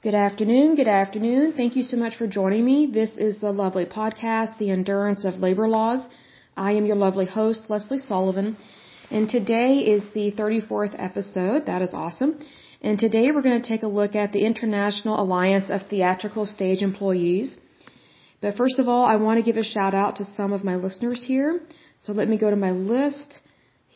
Good afternoon. Good afternoon. Thank you so much for joining me. This is the lovely podcast, The Endurance of Labor Laws. I am your lovely host, Leslie Sullivan. And today is the 34th episode. That is awesome. And today we're going to take a look at the International Alliance of Theatrical Stage Employees. But first of all, I want to give a shout out to some of my listeners here. So let me go to my list.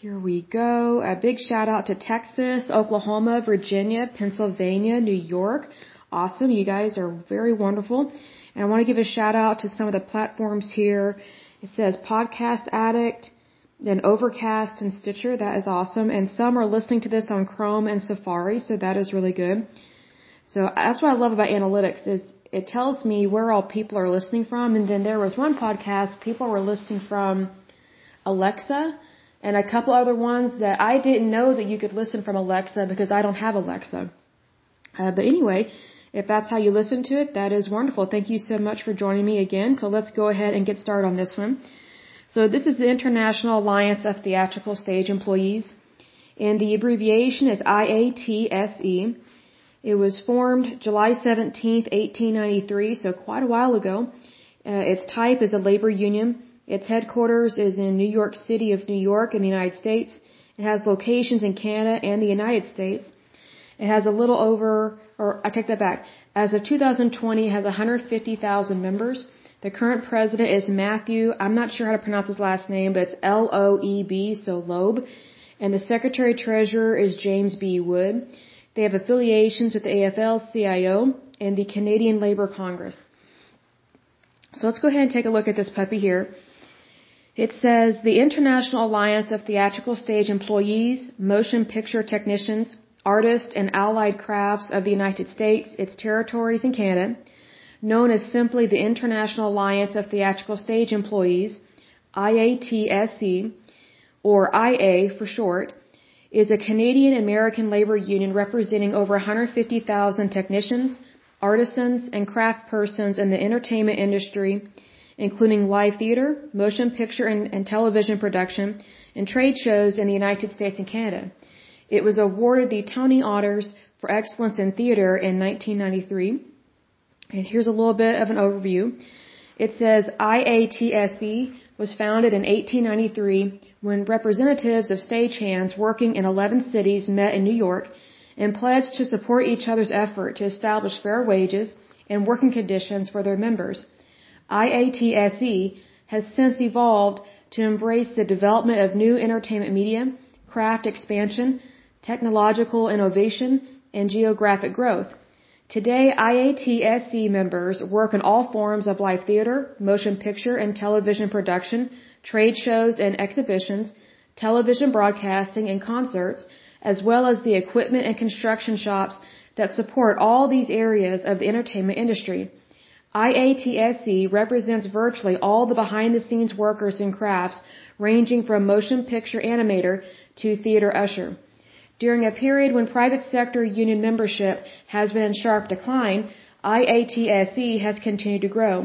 Here we go. A big shout out to Texas, Oklahoma, Virginia, Pennsylvania, New York, awesome. You guys are very wonderful. And I want to give a shout out to some of the platforms here. It says Podcast Addict, then Overcast and Stitcher. That is awesome. And some are listening to this on Chrome and Safari, so that is really good. So that's what I love about analytics is it tells me where all people are listening from. And then there was one podcast people were listening from Alexa and a couple other ones that I didn't know that you could listen from Alexa because I don't have Alexa. Uh, but anyway, if that's how you listen to it, that is wonderful. Thank you so much for joining me again. So let's go ahead and get started on this one. So this is the International Alliance of Theatrical Stage Employees. And the abbreviation is IATSE. It was formed July 17, 1893, so quite a while ago. Uh, its type is a labor union. Its headquarters is in New York City of New York in the United States. It has locations in Canada and the United States. It has a little over or I take that back. As of 2020, it has 150,000 members. The current president is Matthew, I'm not sure how to pronounce his last name, but it's L-O-E-B, so Loeb. And the secretary treasurer is James B. Wood. They have affiliations with the AFL-CIO and the Canadian Labour Congress. So let's go ahead and take a look at this puppy here. It says the International Alliance of Theatrical Stage Employees, Motion Picture Technicians, artists and allied crafts of the United States, its territories, and Canada, known as simply the International Alliance of Theatrical Stage Employees, IATSE, or IA for short, is a Canadian American labor union representing over 150,000 technicians, artisans, and craft persons in the entertainment industry, including live theater, motion picture and, and television production, and trade shows in the United States and Canada. It was awarded the Tony Honors for Excellence in Theater in 1993. And here's a little bit of an overview. It says IATSE was founded in 1893 when representatives of stagehands working in 11 cities met in New York and pledged to support each other's effort to establish fair wages and working conditions for their members. IATSE has since evolved to embrace the development of new entertainment media, craft expansion, technological innovation, and geographic growth. Today, IATSE members work in all forms of live theater, motion picture and television production, trade shows and exhibitions, television broadcasting and concerts, as well as the equipment and construction shops that support all these areas of the entertainment industry. IATSE represents virtually all the behind the scenes workers in crafts ranging from motion picture animator to theater usher. During a period when private sector union membership has been in sharp decline, IATSE has continued to grow.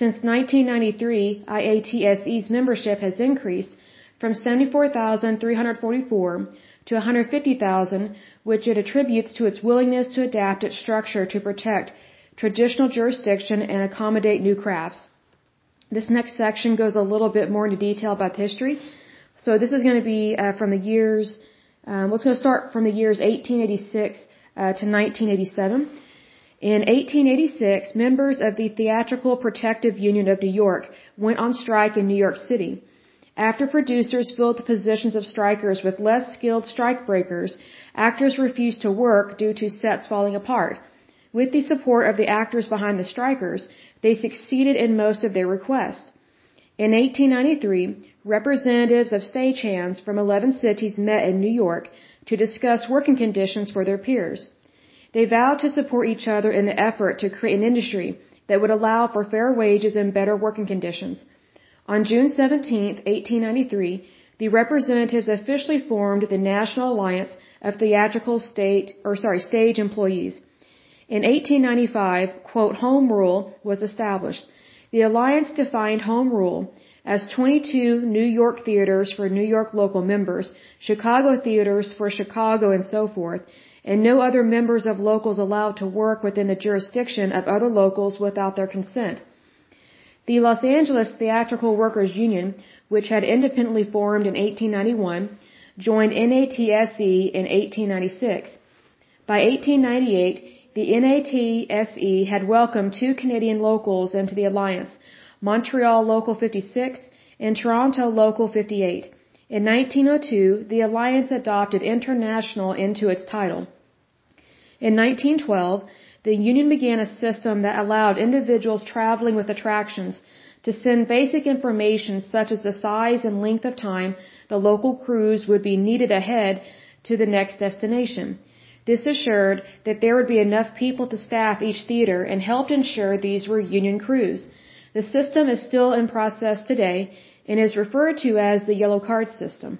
Since 1993, IATSE's membership has increased from 74,344 to 150,000, which it attributes to its willingness to adapt its structure to protect traditional jurisdiction and accommodate new crafts. This next section goes a little bit more into detail about the history. So this is going to be uh, from the years um, going to start from the years 1886 uh, to 1987. In 1886, members of the Theatrical Protective Union of New York went on strike in New York City. After producers filled the positions of strikers with less skilled strikebreakers, actors refused to work due to sets falling apart. With the support of the actors behind the strikers, they succeeded in most of their requests. In 1893, representatives of stagehands from 11 cities met in New York to discuss working conditions for their peers. They vowed to support each other in the effort to create an industry that would allow for fair wages and better working conditions. On June 17, 1893, the representatives officially formed the National Alliance of Theatrical State, or sorry, Stage Employees. In 1895, quote, Home Rule was established the Alliance defined Home Rule as 22 New York theaters for New York local members, Chicago theaters for Chicago and so forth, and no other members of locals allowed to work within the jurisdiction of other locals without their consent. The Los Angeles Theatrical Workers Union, which had independently formed in 1891, joined NATSE in 1896. By 1898, the NATSE had welcomed two Canadian locals into the alliance, Montreal Local 56 and Toronto Local 58. In 1902, the alliance adopted international into its title. In 1912, the Union began a system that allowed individuals traveling with attractions to send basic information such as the size and length of time the local crews would be needed ahead to the next destination. This assured that there would be enough people to staff each theater and helped ensure these were Union crews. The system is still in process today and is referred to as the yellow card system.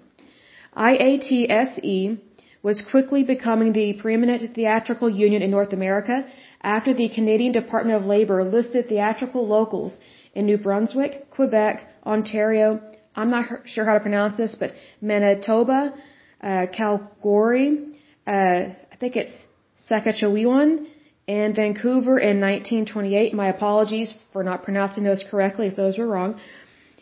IATSE was quickly becoming the preeminent theatrical union in North America after the Canadian Department of Labor listed theatrical locals in New Brunswick, Quebec, Ontario, I'm not sure how to pronounce this, but Manitoba, uh, Calgary, uh, I think it's Saskatchewan, and Vancouver in 1928. My apologies for not pronouncing those correctly if those were wrong.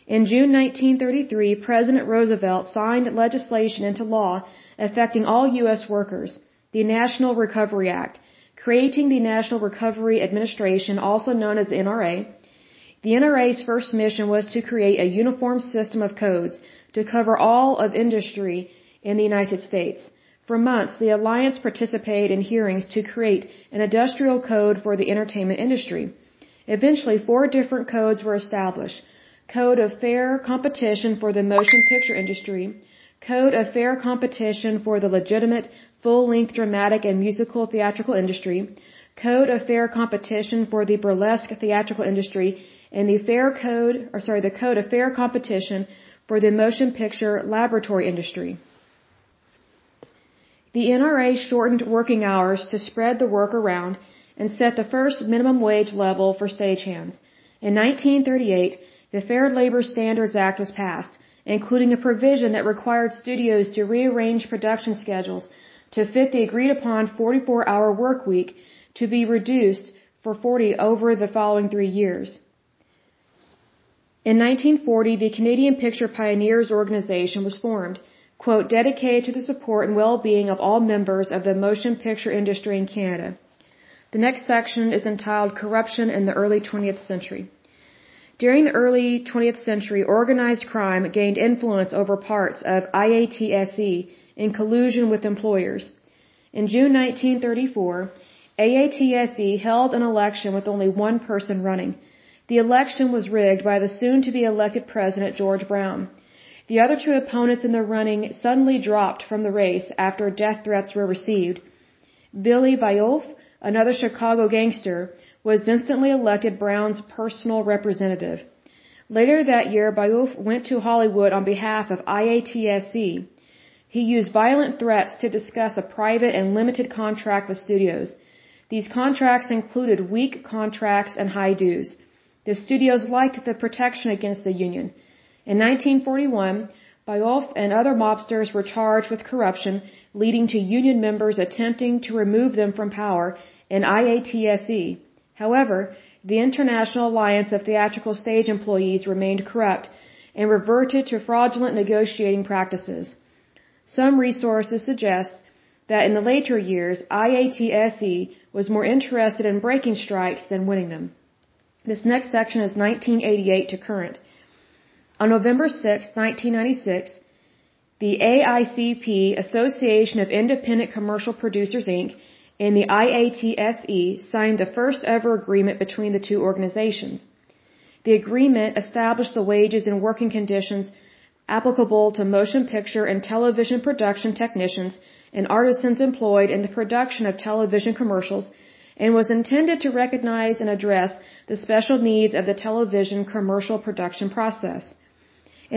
In June 1933, President Roosevelt signed legislation into law affecting all U.S. workers, the National Recovery Act, creating the National Recovery Administration, also known as the NRA. The NRA's first mission was to create a uniform system of codes to cover all of industry in the United States. For months, the Alliance participated in hearings to create an industrial code for the entertainment industry. Eventually, four different codes were established. Code of Fair Competition for the Motion Picture Industry, Code of Fair Competition for the Legitimate Full-Length Dramatic and Musical Theatrical Industry, Code of Fair Competition for the Burlesque Theatrical Industry, and the Fair Code, or sorry, the Code of Fair Competition for the Motion Picture Laboratory Industry. The NRA shortened working hours to spread the work around and set the first minimum wage level for stagehands. In 1938, the Fair Labor Standards Act was passed, including a provision that required studios to rearrange production schedules to fit the agreed upon 44 hour work week to be reduced for 40 over the following three years. In 1940, the Canadian Picture Pioneers Organization was formed quote, dedicated to the support and well-being of all members of the motion picture industry in Canada. The next section is entitled Corruption in the Early 20th Century. During the early 20th century, organized crime gained influence over parts of IATSE in collusion with employers. In June 1934, AATSE held an election with only one person running. The election was rigged by the soon to be elected president George Browne. The other two opponents in the running suddenly dropped from the race after death threats were received. Billy Bioff, another Chicago gangster, was instantly elected Browne's personal representative. Later that year, Bioff went to Hollywood on behalf of IATSE. He used violent threats to discuss a private and limited contract with studios. These contracts included weak contracts and high dues. The studios liked the protection against the union. In 1941, Bioff and other mobsters were charged with corruption, leading to union members attempting to remove them from power in IATSE. However, the International Alliance of Theatrical Stage Employees remained corrupt and reverted to fraudulent negotiating practices. Some resources suggest that in the later years, IATSE was more interested in breaking strikes than winning them. This next section is 1988 to current. On November 6, 1996, the AICP, Association of Independent Commercial Producers, Inc., and the IATSE signed the first ever agreement between the two organizations. The agreement established the wages and working conditions applicable to motion picture and television production technicians and artisans employed in the production of television commercials and was intended to recognize and address the special needs of the television commercial production process.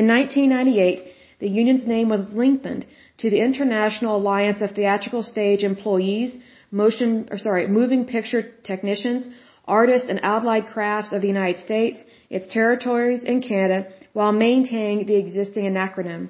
In 1998, the union's name was lengthened to the International Alliance of Theatrical Stage Employees, Motion, or sorry, Moving Picture Technicians, Artists and Allied Crafts of the United States, its territories, and Canada, while maintaining the existing acronym.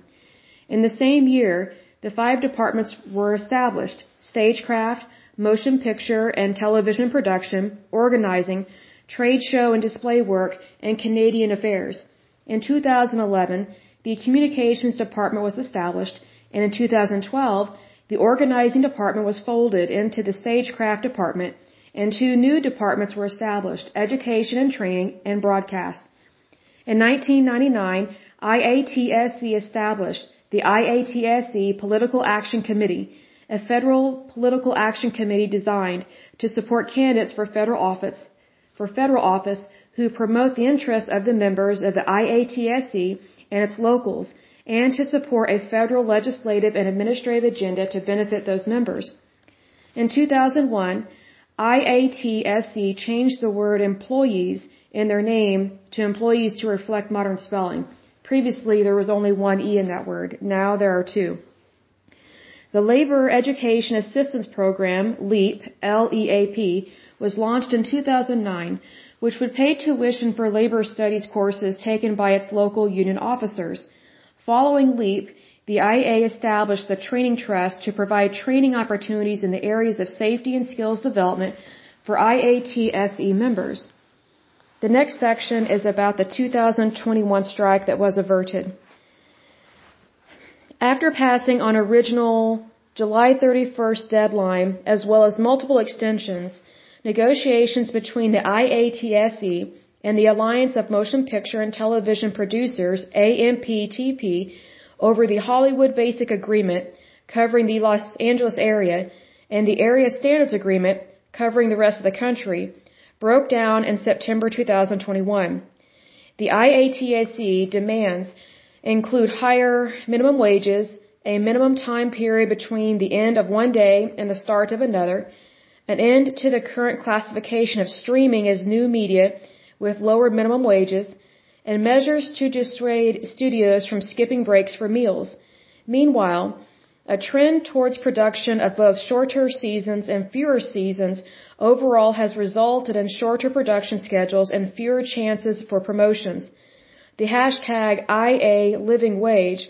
In the same year, the five departments were established stagecraft, motion picture and television production, organizing, trade show and display work, and Canadian affairs. In 2011, the communications department was established, and in 2012, the organizing department was folded into the stagecraft department, and two new departments were established, education and training and broadcast. In 1999, IATSE established the IATSE Political Action Committee, a federal political action committee designed to support candidates for federal office, for federal office who promote the interests of the members of the IATSE and its locals and to support a federal legislative and administrative agenda to benefit those members. In 2001, IATSE changed the word employees in their name to employees to reflect modern spelling. Previously, there was only one E in that word. Now there are two. The Labor Education Assistance Program, LEAP, L-E-A-P, was launched in 2009, which would pay tuition for labor studies courses taken by its local union officers. Following LEAP, the IA established the Training Trust to provide training opportunities in the areas of safety and skills development for IATSE members. The next section is about the 2021 strike that was averted. After passing on original July 31st deadline as well as multiple extensions, negotiations between the IATSE and the Alliance of Motion Picture and Television Producers, AMPTP, over the Hollywood Basic Agreement covering the Los Angeles area and the Area Standards Agreement covering the rest of the country broke down in September 2021. The IATSE demands include higher minimum wages, a minimum time period between the end of one day and the start of another, an end to the current classification of streaming as new media with lower minimum wages, and measures to dissuade studios from skipping breaks for meals. Meanwhile, a trend towards production of both shorter seasons and fewer seasons overall has resulted in shorter production schedules and fewer chances for promotions. The hashtag IA Living Wage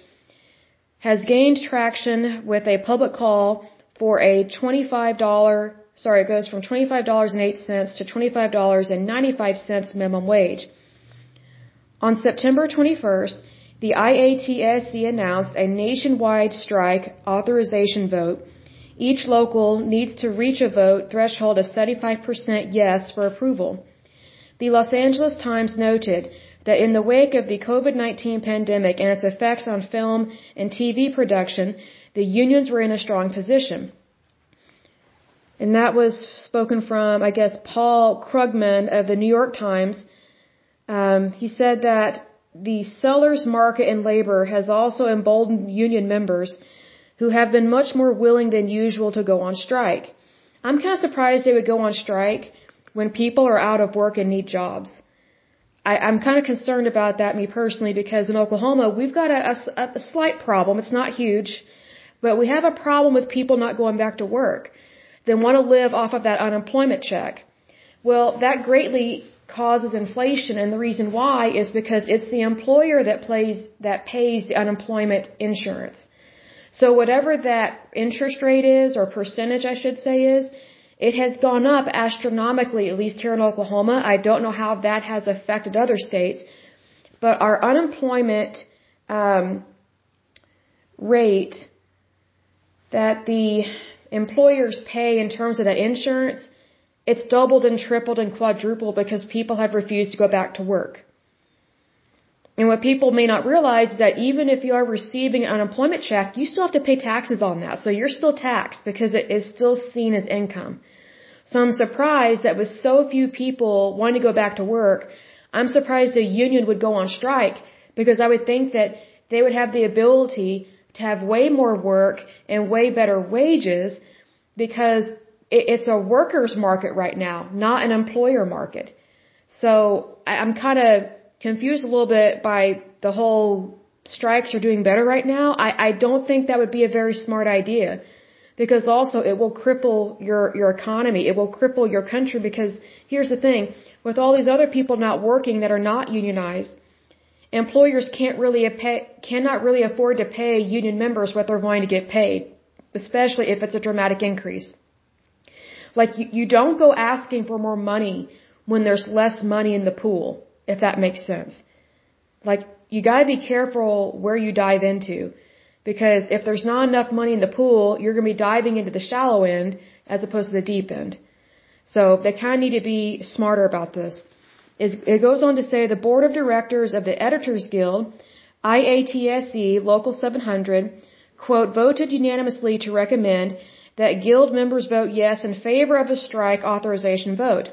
has gained traction with a public call for a $25, sorry, it goes from $25.08 to $25.95 minimum wage. On September 21st, the IATSE announced a nationwide strike authorization vote each local needs to reach a vote threshold of 75% yes for approval. The Los Angeles Times noted that in the wake of the COVID-19 pandemic and its effects on film and TV production, the unions were in a strong position. And that was spoken from, I guess, Paul Krugman of the New York Times. Um, he said that the seller's market in labor has also emboldened union members who have been much more willing than usual to go on strike. I'm kind of surprised they would go on strike when people are out of work and need jobs. I, I'm kind of concerned about that, me personally, because in Oklahoma, we've got a, a, a slight problem. It's not huge, but we have a problem with people not going back to work. They want to live off of that unemployment check. Well, that greatly causes inflation, and the reason why is because it's the employer that plays that pays the unemployment insurance. So whatever that interest rate is, or percentage I should say is, it has gone up astronomically, at least here in Oklahoma. I don't know how that has affected other states, but our unemployment um, rate that the employers pay in terms of that insurance, it's doubled and tripled and quadrupled because people have refused to go back to work. And what people may not realize is that even if you are receiving an unemployment check, you still have to pay taxes on that. So you're still taxed because it is still seen as income. So I'm surprised that with so few people wanting to go back to work, I'm surprised a union would go on strike because I would think that they would have the ability to have way more work and way better wages because it's a worker's market right now, not an employer market. So I'm kind of confused a little bit by the whole strikes are doing better right now. I, I don't think that would be a very smart idea because also it will cripple your, your economy. It will cripple your country because here's the thing, with all these other people not working that are not unionized, employers can't really pay, cannot really afford to pay union members what they're going to get paid, especially if it's a dramatic increase. Like you, you don't go asking for more money when there's less money in the pool, if that makes sense. Like you gotta be careful where you dive into. Because if there's not enough money in the pool, you're gonna be diving into the shallow end as opposed to the deep end. So they kind of need to be smarter about this. It goes on to say the board of directors of the Editors Guild, IATSE Local 700, quote, voted unanimously to recommend that guild members vote yes in favor of a strike authorization vote.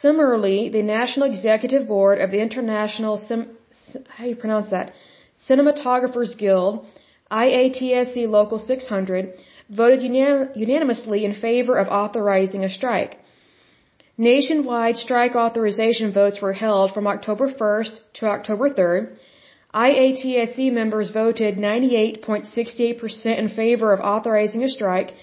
Similarly, the National Executive Board of the International Sim, how do you pronounce that? Cinematographers Guild, IATSE Local 600, voted unanim unanimously in favor of authorizing a strike. Nationwide strike authorization votes were held from October 1st to October 3rd. IATSE members voted 98.68% in favor of authorizing a strike,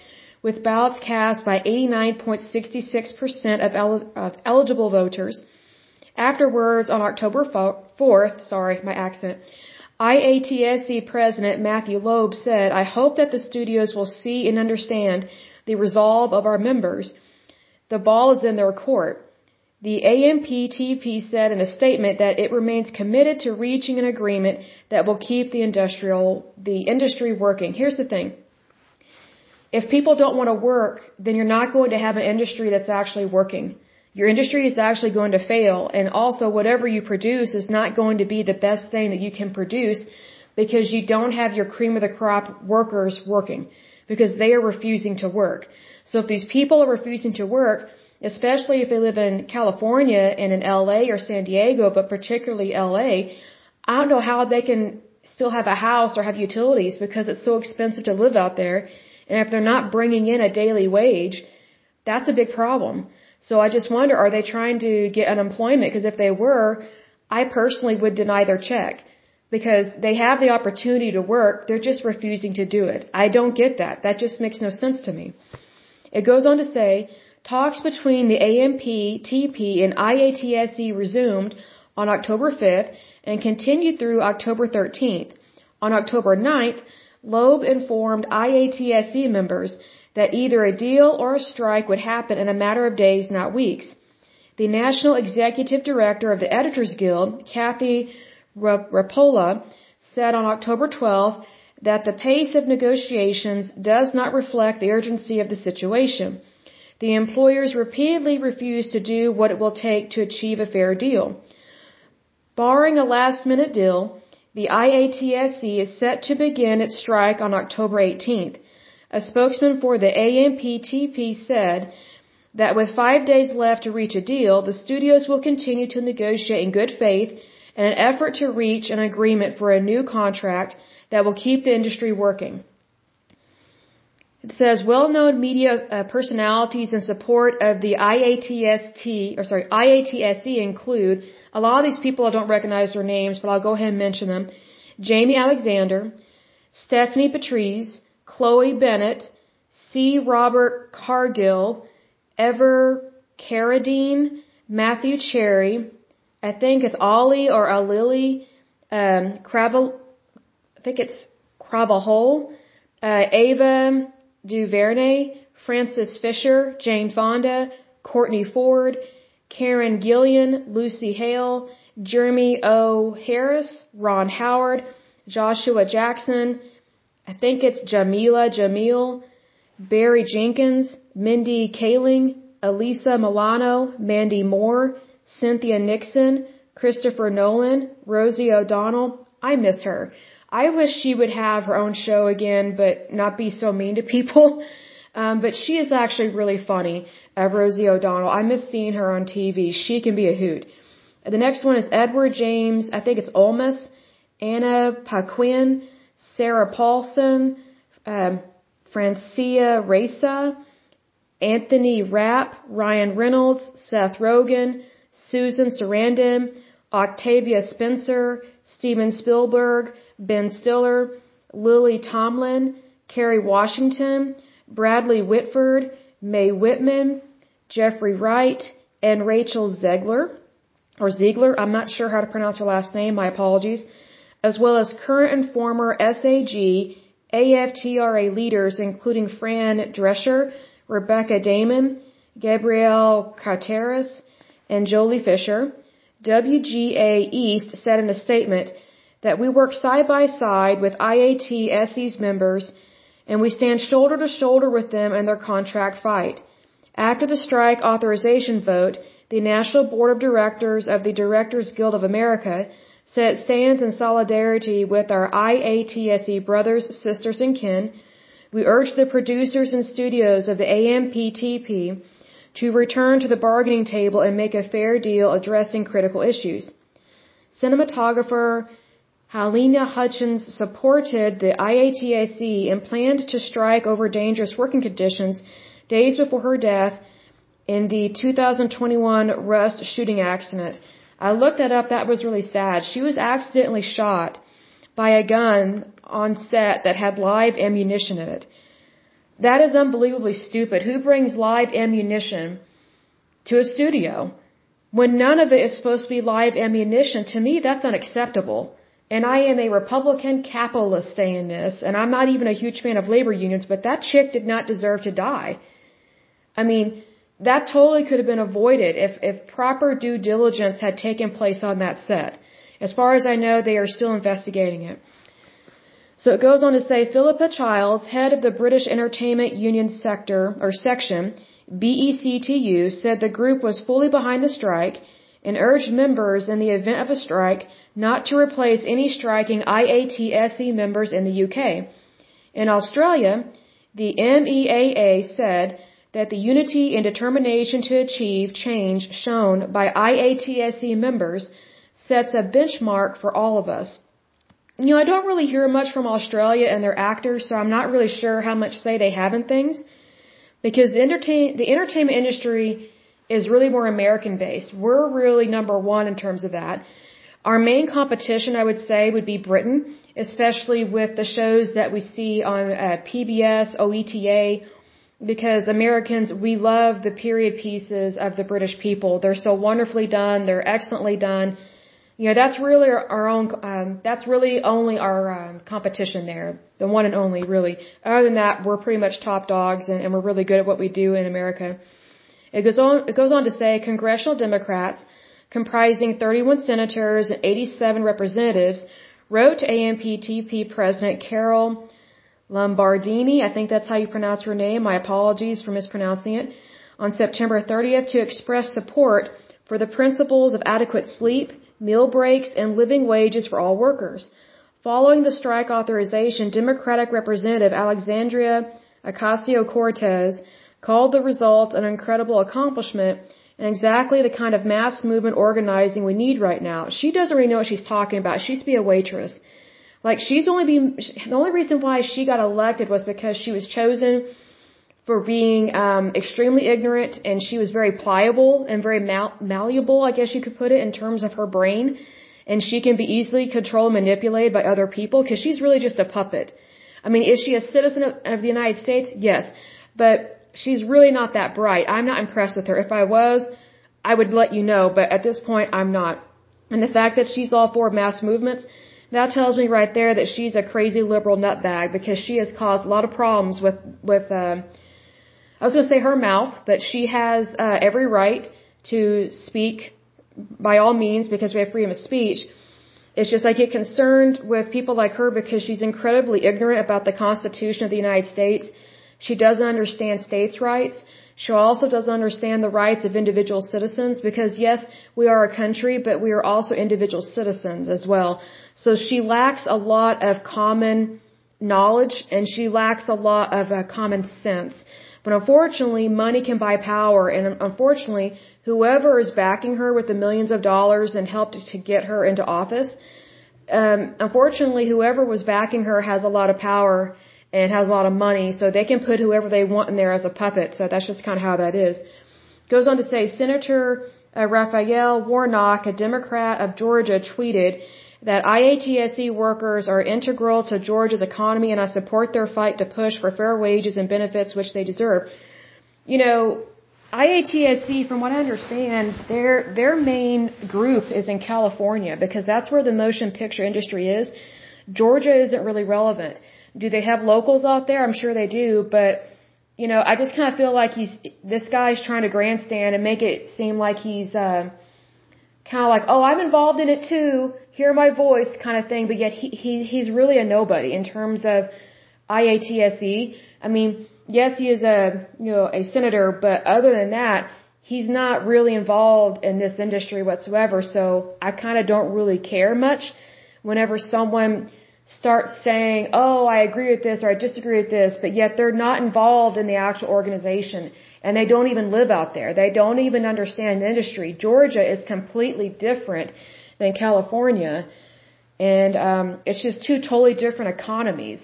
with ballots cast by 89.66% of, el of eligible voters. Afterwards, on October 4th, sorry, my accent, IATSE President Matthew Loeb said, I hope that the studios will see and understand the resolve of our members. The ball is in their court. The AMPTP said in a statement that it remains committed to reaching an agreement that will keep the industrial, the industry working. Here's the thing. If people don't want to work, then you're not going to have an industry that's actually working. Your industry is actually going to fail and also whatever you produce is not going to be the best thing that you can produce because you don't have your cream of the crop workers working because they are refusing to work. So if these people are refusing to work, especially if they live in California and in LA or San Diego, but particularly LA, I don't know how they can still have a house or have utilities because it's so expensive to live out there. And if they're not bringing in a daily wage, that's a big problem. So I just wonder, are they trying to get unemployment? Because if they were, I personally would deny their check. Because they have the opportunity to work, they're just refusing to do it. I don't get that. That just makes no sense to me. It goes on to say, talks between the AMP, TP, and IATSE resumed on October 5th and continued through October 13th. On October 9th, Loeb informed IATSE members that either a deal or a strike would happen in a matter of days, not weeks. The National Executive Director of the Editors Guild, Cathy Repola, said on October 12 that the pace of negotiations does not reflect the urgency of the situation. The employers repeatedly refuse to do what it will take to achieve a fair deal. Barring a last minute deal, the IATSE is set to begin its strike on October 18th. A spokesman for the AMPTP said that with five days left to reach a deal, the studios will continue to negotiate in good faith in an effort to reach an agreement for a new contract that will keep the industry working. It says well-known media uh, personalities in support of the IATST, or sorry, IATSE include a lot of these people I don't recognize their names, but I'll go ahead and mention them. Jaimie Alexander, Stephanie Patrice, Chloe Bennet, C. Robert Cargill, Ever Carradine, Matthew Cherry, I think it's Ollie or Alili, um, Cravel, I think it's Cravahole, uh, Ava DuVernay, Frances Fisher, Jane Fonda, Courtney Ford, Karen Gillan, Lucy Hale, Jeremy O. Harris, Ron Howard, Joshua Jackson, I think it's Jamila Jamil, Barry Jenkins, Mindy Kaling, Alyssa Milano, Mandy Moore, Cynthia Nixon, Christopher Nolan, Rosie O'Donnell. I miss her. I wish she would have her own show again, but not be so mean to people. Um, but she is actually really funny, uh, Rosie O'Donnell. I miss seeing her on TV. She can be a hoot. The next one is Edward James. I think it's Olmus. Anna Paquin, Sarah Paulson, um, Francia Reza, Anthony Rapp, Ryan Reynolds, Seth Rogen, Susan Sarandon, Octavia Spencer, Steven Spielberg, Ben Stiller, Lily Tomlin, Kerry Washington, Bradley Whitford, Mae Whitman, Jeffrey Wright, and Rachel Zegler. or Ziegler, I'm not sure how to pronounce her last name, my apologies, as well as current and former SAG, AFTRA leaders including Fran Drescher, Rebecca Damon, Gabrielle Carteris, and Joely Fisher. WGA East said in a statement that we work side by side with IAT SE's members and we stand shoulder to shoulder with them in their contract fight. After the strike authorization vote, the National Board of Directors of the Directors Guild of America said it stands in solidarity with our IATSE brothers, sisters, and kin. We urge the producers and studios of the AMPTP to return to the bargaining table and make a fair deal addressing critical issues. Cinematographer Halyna Hutchins supported the IATSE and planned to strike over dangerous working conditions days before her death in the 2021 Rust shooting accident. I looked that up. That was really sad. She was accidentally shot by a gun on set that had live ammunition in it. That is unbelievably stupid. Who brings live ammunition to a studio? When none of it is supposed to be live ammunition, to me that's unacceptable. And I am a Republican capitalist saying this, and I'm not even a huge fan of labor unions, but that chick did not deserve to die. I mean, that totally could have been avoided if, if proper due diligence had taken place on that set. As far as I know, they are still investigating it. So it goes on to say Philippa Childs, head of the British Entertainment Union sector or section, BECTU, said the group was fully behind the strike and urged members in the event of a strike not to replace any striking IATSE members in the UK. In Australia, the MEAA said that the unity and determination to achieve change shown by IATSE members sets a benchmark for all of us. You know, I don't really hear much from Australia and their actors, so I'm not really sure how much say they have in things. Because the, entertain, the entertainment industry is really more American based. We're really number one in terms of that. Our main competition, I would say, would be Britain, especially with the shows that we see on uh, PBS, OETA, because Americans, we love the period pieces of the British people. They're so wonderfully done. They're excellently done. You know, that's really our own, um, that's really only our um, competition there. The one and only, really. Other than that, we're pretty much top dogs and, and we're really good at what we do in America. It goes on, it goes on to say congressional Democrats comprising 31 senators and 87 representatives wrote to AMPTP President Carol Lombardini, I think that's how you pronounce her name. My apologies for mispronouncing it. On September 30th to express support for the principles of adequate sleep, meal breaks, and living wages for all workers. Following the strike authorization, Democratic Representative Alexandria Ocasio-Cortez called the result an incredible accomplishment and exactly the kind of mass movement organizing we need right now. She doesn't really know what she's talking about. She used to be a waitress. Like she's only being the only reason why she got elected was because she was chosen for being um, extremely ignorant and she was very pliable and very mal- malleable, I guess you could put it, in terms of her brain. And she can be easily controlled and manipulated by other people because she's really just a puppet. I mean, is she a citizen of, of the United States? Yes. But she's really not that bright. I'm not impressed with her. If I was, I would let you know, but at this point, I'm not. And the fact that she's all for mass movements, that tells me right there that she's a crazy liberal nutbag because she has caused a lot of problems with with. Uh, I was going to say her mouth, but she has uh, every right to speak by all means because we have freedom of speech. It's just I get concerned with people like her because she's incredibly ignorant about the Constitution of the United States. She doesn't understand states' rights. She also doesn't understand the rights of individual citizens because yes, we are a country, but we are also individual citizens as well. So she lacks a lot of common knowledge and she lacks a lot of uh, common sense. But unfortunately, money can buy power and unfortunately, whoever is backing her with the millions of dollars and helped to get her into office, um, unfortunately, whoever was backing her has a lot of power and has a lot of money, so they can put whoever they want in there as a puppet. So that's just kind of how that is. Goes on to say, Senator uh, Raphael Warnock, a Democrat of Georgia, tweeted, that IATSE workers are integral to Georgia's economy and I support their fight to push for fair wages and benefits which they deserve. You know, IATSE, from what I understand, their their main group is in California because that's where the motion picture industry is. Georgia isn't really relevant. Do they have locals out there? I'm sure they do, but you know, I just kind of feel like he's this guy's trying to grandstand and make it seem like he's uh, kind of like, oh, I'm involved in it too. Hear my voice, kind of thing. But yet he he he's really a nobody in terms of IATSE. I mean, yes, he is a you know a senator, but other than that, he's not really involved in this industry whatsoever. So I kind of don't really care much whenever someone start saying, oh, I agree with this or I disagree with this, but yet they're not involved in the actual organization and they don't even live out there. They don't even understand the industry. Georgia is completely different than California and um, it's just two totally different economies.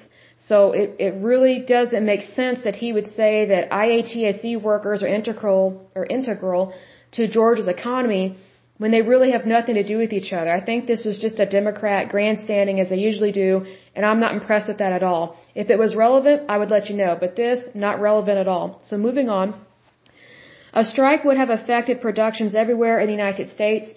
So it, it really doesn't make sense that he would say that IATSE workers are integral or integral to Georgia's economy when they really have nothing to do with each other. I think this is just a Democrat grandstanding as they usually do, and I'm not impressed with that at all. If it was relevant, I would let you know, but this, not relevant at all. So moving on. A strike would have affected productions everywhere in the United States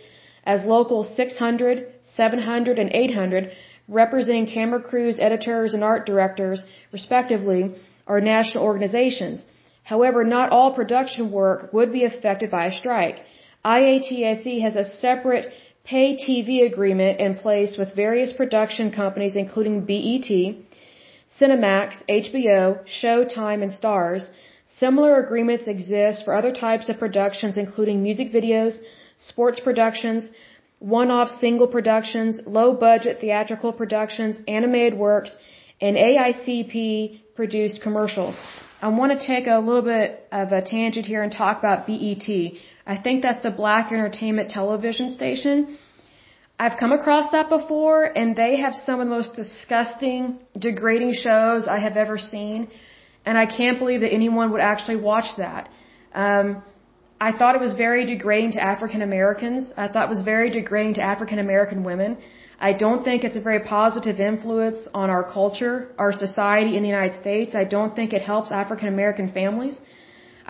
as local 600, 700, and 800, representing camera crews, editors, and art directors, respectively, are national organizations. However, not all production work would be affected by a strike. IATSE has a separate pay TV agreement in place with various production companies including BET, Cinemax, HBO, Showtime, and Starz. Similar agreements exist for other types of productions including music videos, sports productions, one-off single productions, low-budget theatrical productions, animated works, and AICP produced commercials. I want to take a little bit of a tangent here and talk about BET. I think that's the Black Entertainment Television Station. I've come across that before, and they have some of the most disgusting, degrading shows I have ever seen. And I can't believe that anyone would actually watch that. Um, I thought it was very degrading to African Americans. I thought it was very degrading to African American women. I don't think it's a very positive influence on our culture, our society in the United States. I don't think it helps African American families.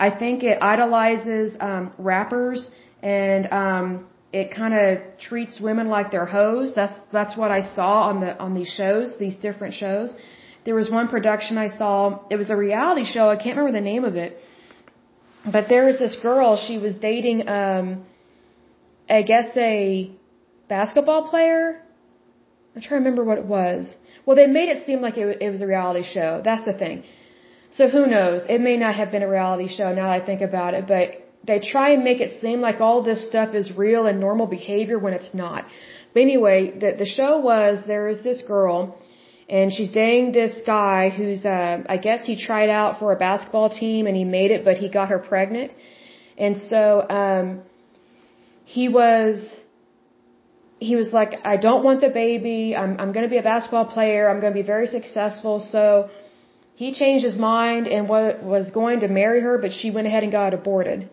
I think it idolizes um, rappers and um, it kind of treats women like they're hoes. That's that's what I saw on the on these shows, these different shows. There was one production I saw. It was a reality show. I can't remember the name of it, but there was this girl. She was dating, um, I guess a basketball player I'm trying to remember what it was. Well, they made it seem like it, it was a reality show. That's the thing. So who knows? It may not have been a reality show now that I think about it, but they try and make it seem like all this stuff is real and normal behavior when it's not. But anyway, the, the show was there is this girl and she's dating this guy who's, uh, I guess he tried out for a basketball team and he made it, but he got her pregnant. And so, um, he was, he was like, I don't want the baby. I'm, I'm going to be a basketball player. I'm going to be very successful. So he changed his mind and was going to marry her, but she went ahead and got aborted.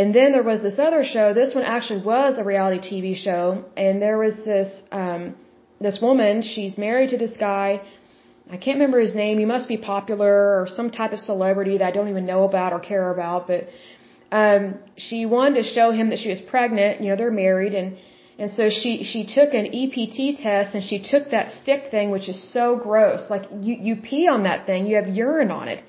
And then there was this other show. This one actually was a reality TV show. And there was this, um, this woman. She's married to this guy. I can't remember his name. He must be popular or some type of celebrity that I don't even know about or care about. But, um, she wanted to show him that she was pregnant. You know, they're married and, and so she, she took an EPT test and she took that stick thing, which is so gross. Like you, you pee on that thing, you have urine on it.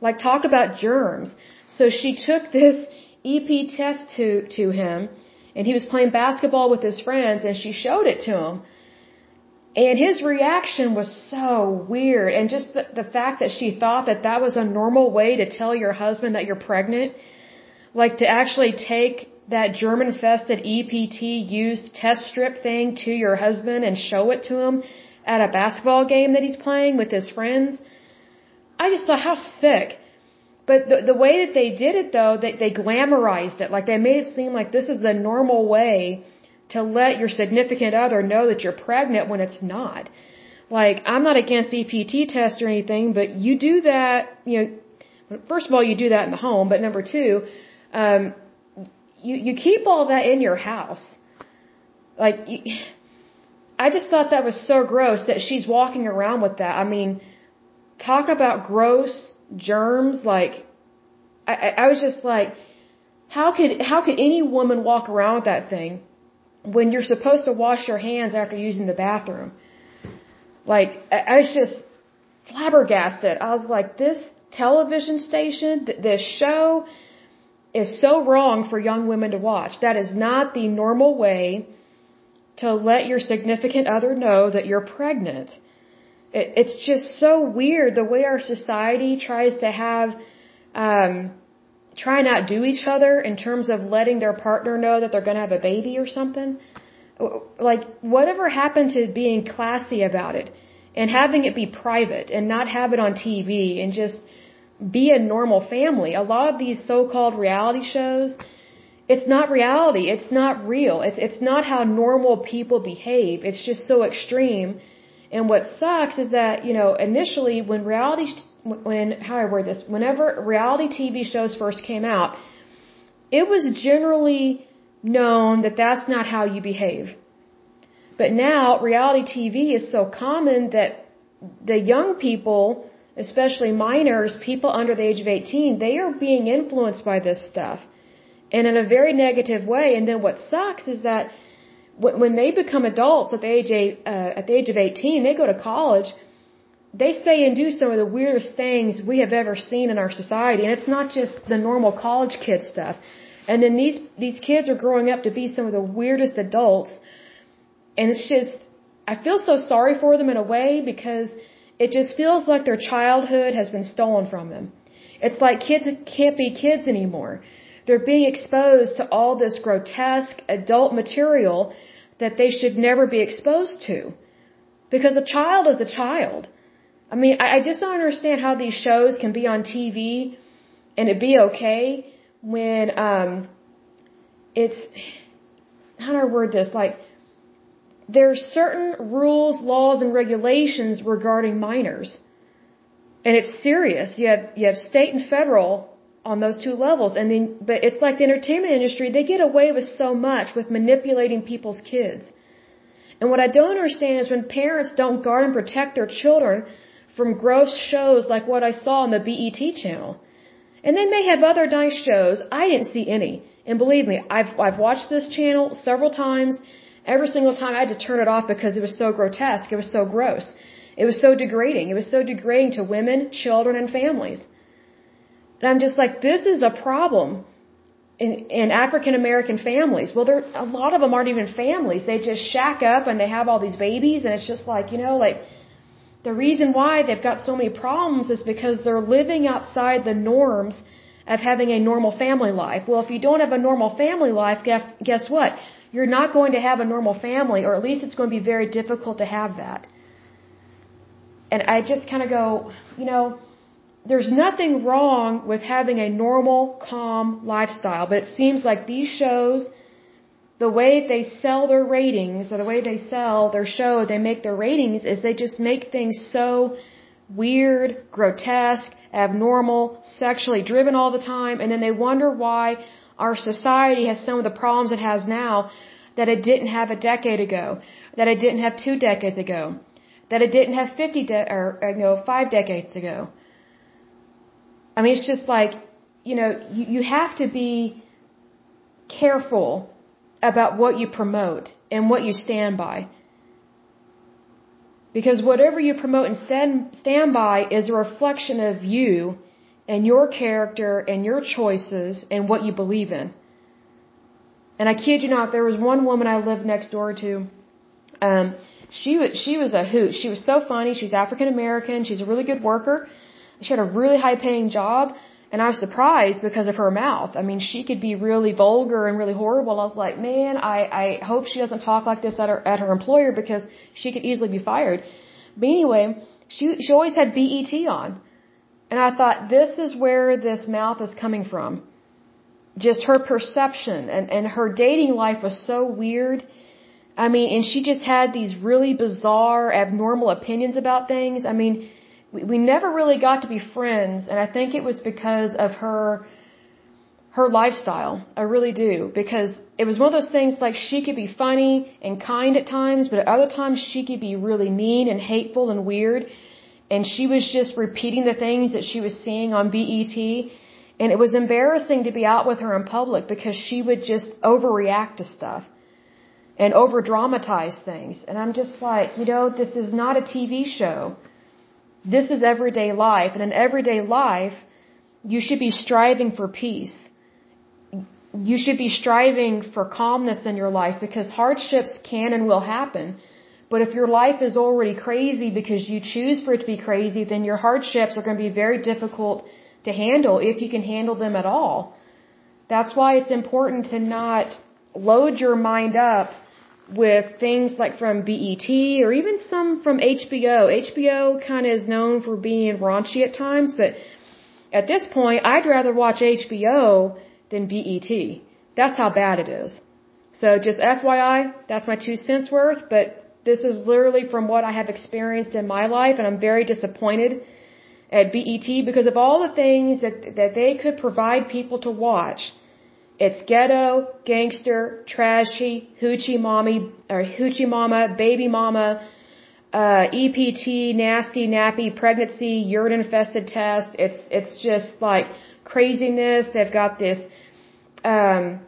Like talk about germs. So she took this EP test to, to him and he was playing basketball with his friends and she showed it to him. And his reaction was so weird. And just the, the fact that she thought that that was a normal way to tell your husband that you're pregnant, like to actually take that germ infested EPT used test strip thing to your husband and show it to him at a basketball game that he's playing with his friends. I just thought, how sick. But the, the way that they did it though, they, they glamorized it. Like they made it seem like this is the normal way to let your significant other know that you're pregnant when it's not. Like, I'm not against EPT tests or anything, but you do that, you know, first of all, you do that in the home, but number two, um, you you keep all that in your house. Like you, I just thought that was so gross that she's walking around with that. I mean, talk about gross germs like I, I was just like, how could how could any woman walk around with that thing when you're supposed to wash your hands after using the bathroom? Like I, I was just flabbergasted. I was like, this television station, th- this show is so wrong for young women to watch. That is not the normal way to let your significant other know that you're pregnant. It, it's just so weird the way our society tries to have, um, try not do each other in terms of letting their partner know that they're going to have a baby or something. Like, whatever happened to being classy about it and having it be private and not have it on TV and just be a normal family. A lot of these so-called reality shows, it's not reality. It's not real. It's, it's not how normal people behave. It's just so extreme. And what sucks is that, you know, initially when reality, when, how I word this, whenever reality TV shows first came out, it was generally known that that's not how you behave. But now reality TV is so common that the young people especially minors, people under the age of 18, they are being influenced by this stuff and in a very negative way. And then what sucks is that when they become adults at the age of, uh, at the age of 18, they go to college, they say and do some of the weirdest things we have ever seen in our society. And it's not just the normal college kid stuff. And then these, these kids are growing up to be some of the weirdest adults. And it's just, I feel so sorry for them in a way because it just feels like their childhood has been stolen from them. It's like kids can't be kids anymore. They're being exposed to all this grotesque adult material that they should never be exposed to. Because a child is a child. I mean, I, just don't understand how these shows can be on TV and it be okay when um it's how do I word this? Like there are certain rules, laws, and regulations regarding minors. And it's serious. You have, you have state and federal on those two levels. And then, but it's like the entertainment industry, they get away with so much with manipulating people's kids. And what I don't understand is when parents don't guard and protect their children from gross shows like what I saw on the BET channel. And they may have other nice shows. I didn't see any. And believe me, I've, I've watched this channel several times Every single time I had to turn it off because it was so grotesque. It was so gross. It was so degrading. It was so degrading to women, children, and families. And I'm just like, this is a problem in, in African American families. Well, there, a lot of them aren't even families. They just shack up and they have all these babies and it's just like, you know, like, the reason why they've got so many problems is because they're living outside the norms of having a normal family life. Well, if you don't have a normal family life, guess what? you're not going to have a normal family, or at least it's going to be very difficult to have that. And I just kind of go, you know, there's nothing wrong with having a normal, calm lifestyle, but it seems like these shows, the way they sell their ratings, or the way they sell their show, they make their ratings, is they just make things so weird, grotesque, abnormal, sexually driven all the time, and then they wonder why our society has some of the problems it has now that it didn't have a decade ago, that it didn't have two decades ago, that it didn't have 50 de- or, you know, five decades ago. I mean, it's just like, you know, you, you have to be careful about what you promote and what you stand by. Because whatever you promote and stand, stand by is a reflection of you and your character and your choices and what you believe in. And I kid you not, there was one woman I lived next door to. Um, she was she was a hoot. She was so funny. She's African American. She's a really good worker. She had a really high paying job, and I was surprised because of her mouth. I mean, she could be really vulgar and really horrible. I was like, man, I I hope she doesn't talk like this at her at her employer because she could easily be fired. But anyway, she she always had BET on. And I thought, this is where this mouth is coming from. Just her perception and, and her dating life was so weird. I mean, and she just had these really bizarre, abnormal opinions about things. I mean, we, never really got to be friends, and I think it was because of her her lifestyle. I really do. Because it was one of those things like she could be funny and kind at times, but at other times she could be really mean and hateful and weird and she was just repeating the things that she was seeing on BET And it was embarrassing to be out with her in public because she would just overreact to stuff and over dramatize things. And I'm just like, you know, this is not a TV show. This is everyday life. And in everyday life, you should be striving for peace. You should be striving for calmness in your life because hardships can and will happen. But if your life is already crazy because you choose for it to be crazy, then your hardships are going to be very difficult to handle if you can handle them at all. That's why it's important to not load your mind up with things like from BET or even some from HBO. HBO kind of is known for being raunchy at times, but at this point, I'd rather watch HBO than BET. That's how bad it is. So just FYI, that's my two cents worth, but this is literally from what I have experienced in my life, and I'm very disappointed at BET because of all the things that, that they could provide people to watch it's ghetto, gangster, trashy, hoochie mommy, or hoochie mama, baby mama, uh, EPT, nasty, nappy, pregnancy, urine infested test. It's, it's just like craziness. They've got this, um,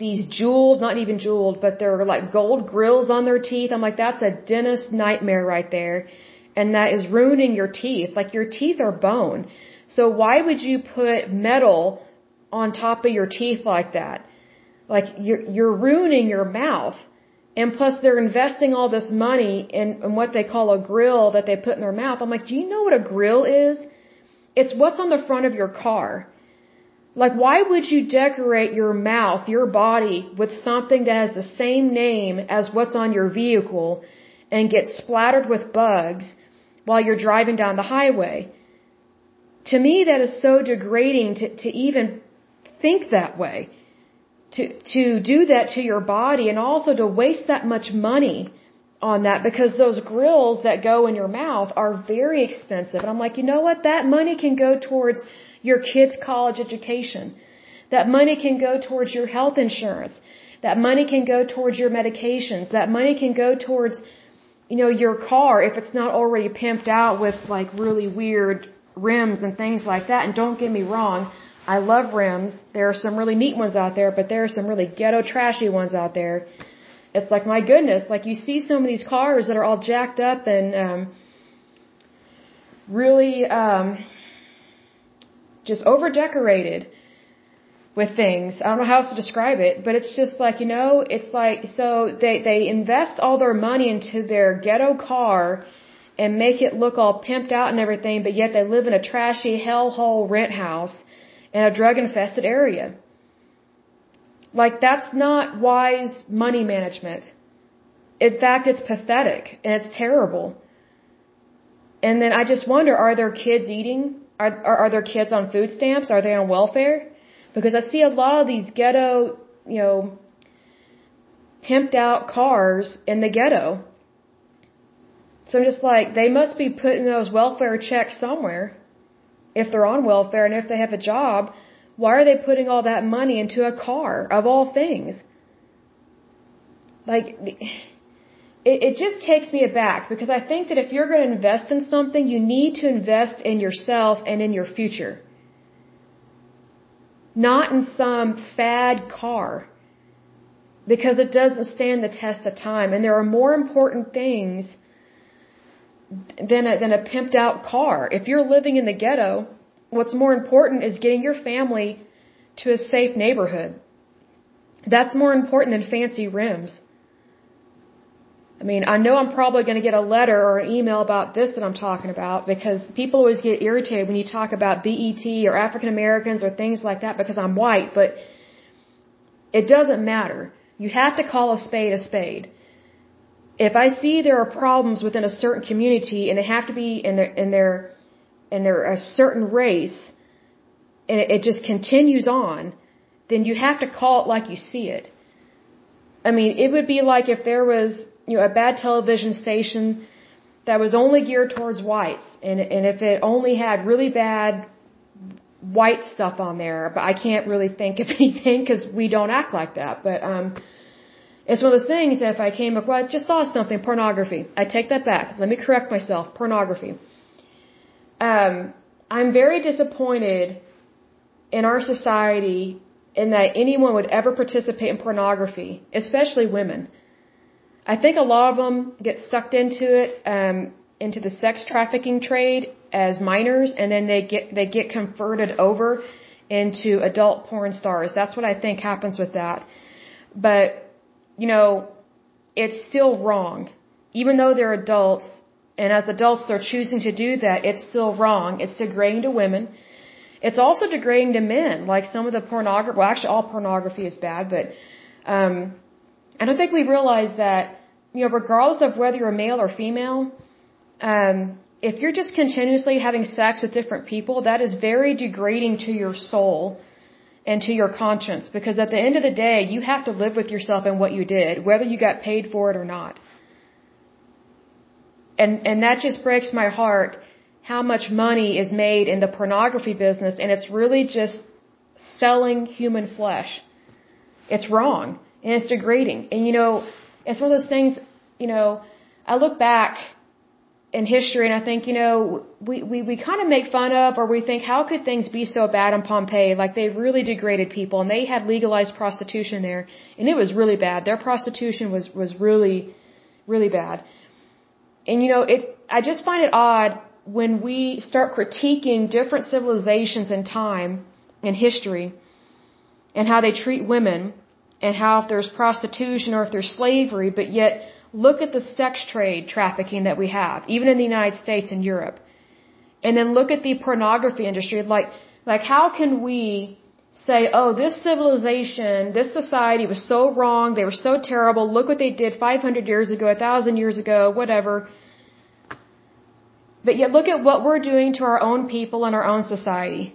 these jeweled, not even jeweled, but they're like gold grills on their teeth. I'm like, that's a dentist nightmare right there. And that is ruining your teeth. Like your teeth are bone. So why would you put metal on top of your teeth like that. Like you're, you're ruining your mouth. And plus they're investing all this money in, in what they call a grill that they put in their mouth. I'm like, do you know what a grill is? It's what's on the front of your car. Like why would you decorate your mouth, your body with something that has the same name as what's on your vehicle and get splattered with bugs while you're driving down the highway? To me, that is so degrading to, to even think that way. To, to do that to your body and also to waste that much money on that because those grills that go in your mouth are very expensive. And I'm like, you know what? That money can go towards your kid's college education. That money can go towards your health insurance. That money can go towards your medications. That money can go towards, you know, your car if it's not already pimped out with like really weird rims and things like that. And don't get me wrong, I love rims. There are some really neat ones out there, but there are some really ghetto trashy ones out there. It's like my goodness, like you see some of these cars that are all jacked up and um really um just over decorated with things. I don't know how else to describe it, but it's just like, you know, it's like so they they invest all their money into their ghetto car and make it look all pimped out and everything, but yet they live in a trashy hellhole rent house in a drug infested area. Like that's not wise money management. In fact, it's pathetic and it's terrible. And then I just wonder, are there kids eating? Are, are, are there kids on food stamps? Are they on welfare? Because I see a lot of these ghetto, you know, pimped out cars in the ghetto. So I'm just like, they must be putting those welfare checks somewhere if they're on welfare and if they have a job, why are they putting all that money into a car, of all things? Like, it, it just takes me aback because I think that if you're going to invest in something, you need to invest in yourself and in your future. Not in some fad car. Because it doesn't stand the test of time. And there are more important things than a, than a pimped out car. If you're living in the ghetto, what's more important is getting your family to a safe neighborhood. That's more important than fancy rims. I mean, I know I'm probably going to get a letter or an email about this that I'm talking about because people always get irritated when you talk about BET or African Americans or things like that because I'm white, but it doesn't matter. You have to call a spade a spade if I see there are problems within a certain community and they have to be in their in their in their a certain race and it, it just continues on, then you have to call it like you see it. I mean, it would be like if there was, you know, a bad television station that was only geared towards whites and and if it only had really bad white stuff on there, but I can't really think of anything cuz we don't act like that. But um it's one of those things that if I came across, I just saw something, pornography. I take that back. Let me correct myself. Pornography. Um, I'm very disappointed in our society in that anyone would ever participate in pornography, especially women. I think a lot of them get sucked into it, um, into the sex trafficking trade as minors, and then they get they get converted over into adult porn stars. That's what I think happens with that. But you know, it's still wrong, even though they're adults. And as adults, they're choosing to do that. It's still wrong. It's degrading to women. It's also degrading to men. Like some of the pornography, well, actually all pornography is bad, but, um, I don't think we realize that, you know, regardless of whether you're a male or female, um, if you're just continuously having sex with different people, that is very degrading to your soul and to your conscience because at the end of the day, you have to live with yourself and what you did, whether you got paid for it or not. And, and that just breaks my heart how much money is made in the pornography business and it's really just selling human flesh. It's wrong and it's degrading. And you know, it's one of those things, you know, I look back in history and I think, you know, we, we, we kind of make fun of or we think, how could things be so bad in Pompeii? Like they really degraded people and they had legalized prostitution there and it was really bad. Their prostitution was, was really, really bad. And you know, it, I just find it odd when we start critiquing different civilizations in time and history and how they treat women and how if there's prostitution or if there's slavery, but yet look at the sex trade trafficking that we have, even in the United States and Europe. And then look at the pornography industry. Like, like how can we say, oh, this civilization, this society was so wrong, they were so terrible, look what they did 500 years ago, 1,000 years ago, whatever. But yet look at what we're doing to our own people and our own society.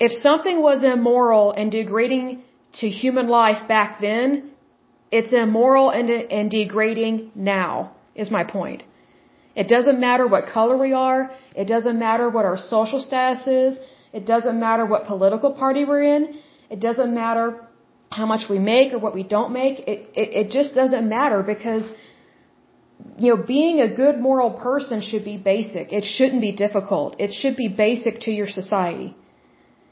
If something was immoral and degrading to human life back then, it's immoral and, and degrading now, is my point. It doesn't matter what color we are. It doesn't matter what our social status is. It doesn't matter what political party we're in. It doesn't matter how much we make or what we don't make. It, it, it just doesn't matter because you know, being a good moral person should be basic. It shouldn't be difficult. It should be basic to your society.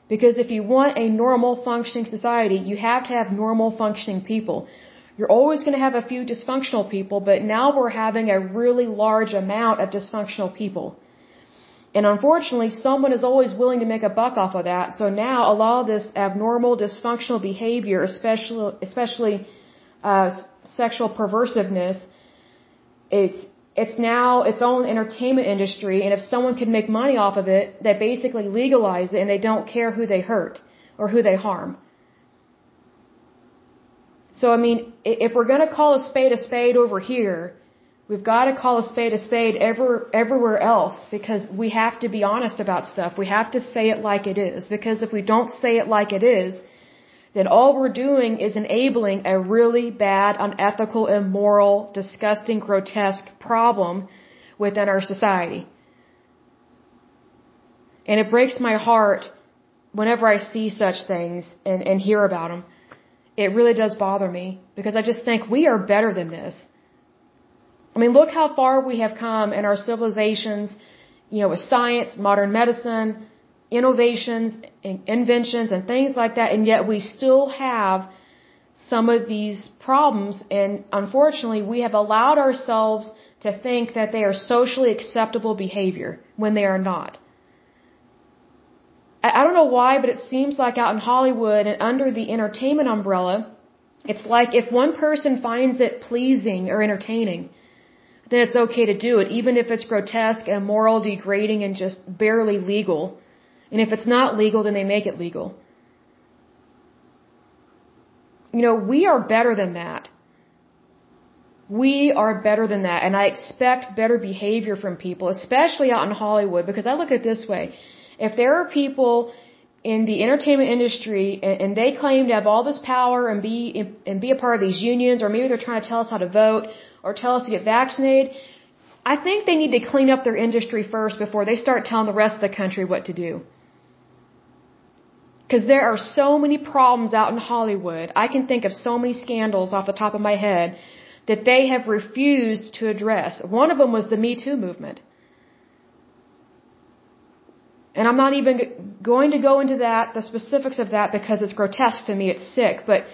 Because if you want a normal functioning society, you have to have normal functioning people. You're always going to have a few dysfunctional people, but now we're having a really large amount of dysfunctional people. And unfortunately, someone is always willing to make a buck off of that. So now a lot of this abnormal, dysfunctional behavior, especially, especially uh, sexual perversiveness, it's it's now its own entertainment industry and if someone can make money off of it they basically legalize it and they don't care who they hurt or who they harm so i mean if we're going to call a spade a spade over here we've got to call a spade a spade ever, everywhere else because we have to be honest about stuff we have to say it like it is because if we don't say it like it is then all we're doing is enabling a really bad, unethical, immoral, disgusting, grotesque problem within our society. And it breaks my heart whenever I see such things and, and hear about them. It really does bother me because I just think we are better than this. I mean, look how far we have come in our civilizations, you know, with science, modern medicine, innovations and inventions and things like that, and yet we still have some of these problems, and unfortunately, we have allowed ourselves to think that they are socially acceptable behavior when they are not. I don't know why, but it seems like out in Hollywood and under the entertainment umbrella, it's like if one person finds it pleasing or entertaining, then it's okay to do it, even if it's grotesque, and immoral, degrading, and just barely legal. And if it's not legal, then they make it legal. You know, we are better than that. We are better than that. And I expect better behavior from people, especially out in Hollywood, because I look at it this way. If there are people in the entertainment industry and, and they claim to have all this power and be, and be a part of these unions, or maybe they're trying to tell us how to vote or tell us to get vaccinated, I think they need to clean up their industry first before they start telling the rest of the country what to do. Because there are so many problems out in Hollywood. I can think of so many scandals off the top of my head that they have refused to address. One of them was the Me Too movement. And I'm not even going to go into that, the specifics of that because it's grotesque to me, it's sick, but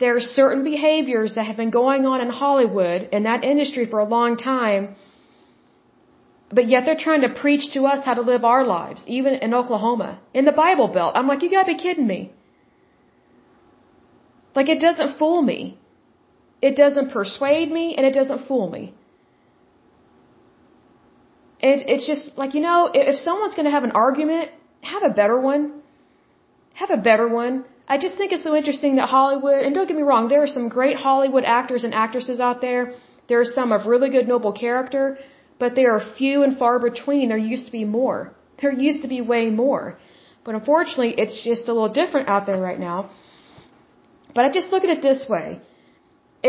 there are certain behaviors that have been going on in Hollywood, in that industry for a long time, but yet they're trying to preach to us how to live our lives, even in Oklahoma, in the Bible Belt. I'm like, you gotta be kidding me. Like, it doesn't fool me. It doesn't persuade me, and it doesn't fool me. It, it's just like, you know, if someone's gonna have an argument, have a better one. Have a better one. I just think it's so interesting that Hollywood, and don't get me wrong, there are some great Hollywood actors and actresses out there. There are some of really good, noble character, but they are few and far between. There used to be more. There used to be way more. But unfortunately, it's just a little different out there right now. But I just look at it this way.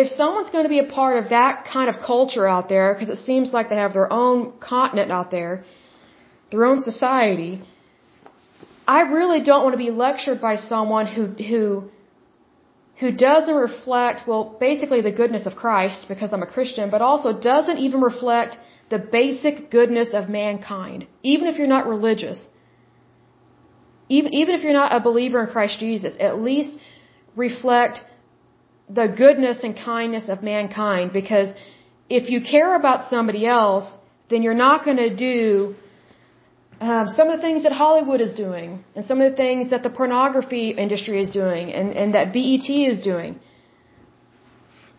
If someone's going to be a part of that kind of culture out there, because it seems like they have their own continent out there, their own society, I really don't want to be lectured by someone who who who doesn't reflect well basically the goodness of Christ because I'm a Christian but also doesn't even reflect the basic goodness of mankind even if you're not religious. Even even if you're not a believer in Christ Jesus at least reflect the goodness and kindness of mankind because if you care about somebody else then you're not going to do um, some of the things that Hollywood is doing, and some of the things that the pornography industry is doing, and, and that BET is doing.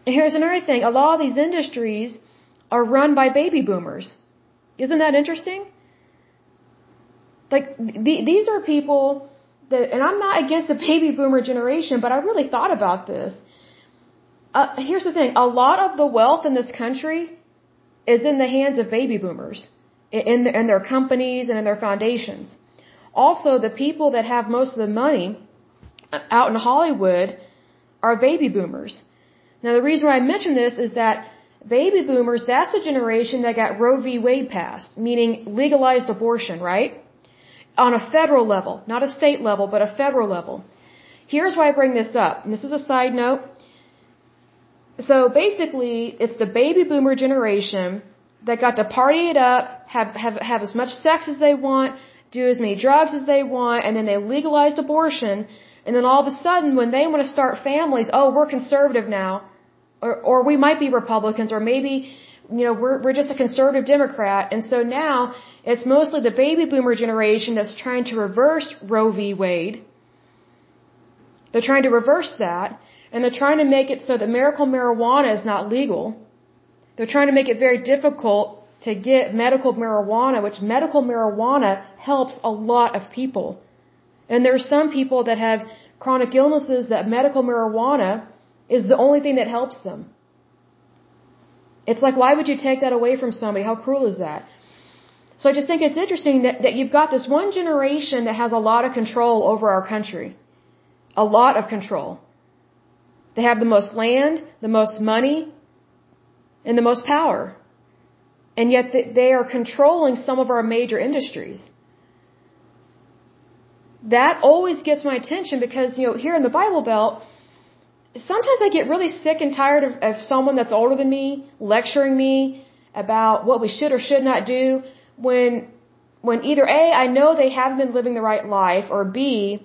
And here's another thing a lot of these industries are run by baby boomers. Isn't that interesting? Like, the, these are people that, and I'm not against the baby boomer generation, but I really thought about this. Uh, here's the thing a lot of the wealth in this country is in the hands of baby boomers in, in their companies and in their foundations. Also, the people that have most of the money out in Hollywood are baby boomers. Now, the reason why I mention this is that baby boomers, that's the generation that got Roe v. Wade passed, meaning legalized abortion, right? On a federal level, not a state level, but a federal level. Here's why I bring this up, and this is a side note. So basically, it's the baby boomer generation that got to party it up, have, have, have as much sex as they want, do as many drugs as they want, and then they legalized abortion, and then all of a sudden, when they want to start families, oh, we're conservative now, or, or we might be Republicans, or maybe, you know, we're, we're just a conservative Democrat, and so now, it's mostly the baby boomer generation that's trying to reverse Roe v. Wade. They're trying to reverse that, and they're trying to make it so that medical marijuana is not legal. They're trying to make it very difficult to get medical marijuana, which medical marijuana helps a lot of people. And there are some people that have chronic illnesses that medical marijuana is the only thing that helps them. It's like, why would you take that away from somebody? How cruel is that? So I just think it's interesting that, that you've got this one generation that has a lot of control over our country. A lot of control. They have the most land, the most money, and the most power. And yet they are controlling some of our major industries. That always gets my attention because, you know, here in the Bible Belt, sometimes I get really sick and tired of, of someone that's older than me lecturing me about what we should or should not do when when either A, I know they haven't been living the right life, or B,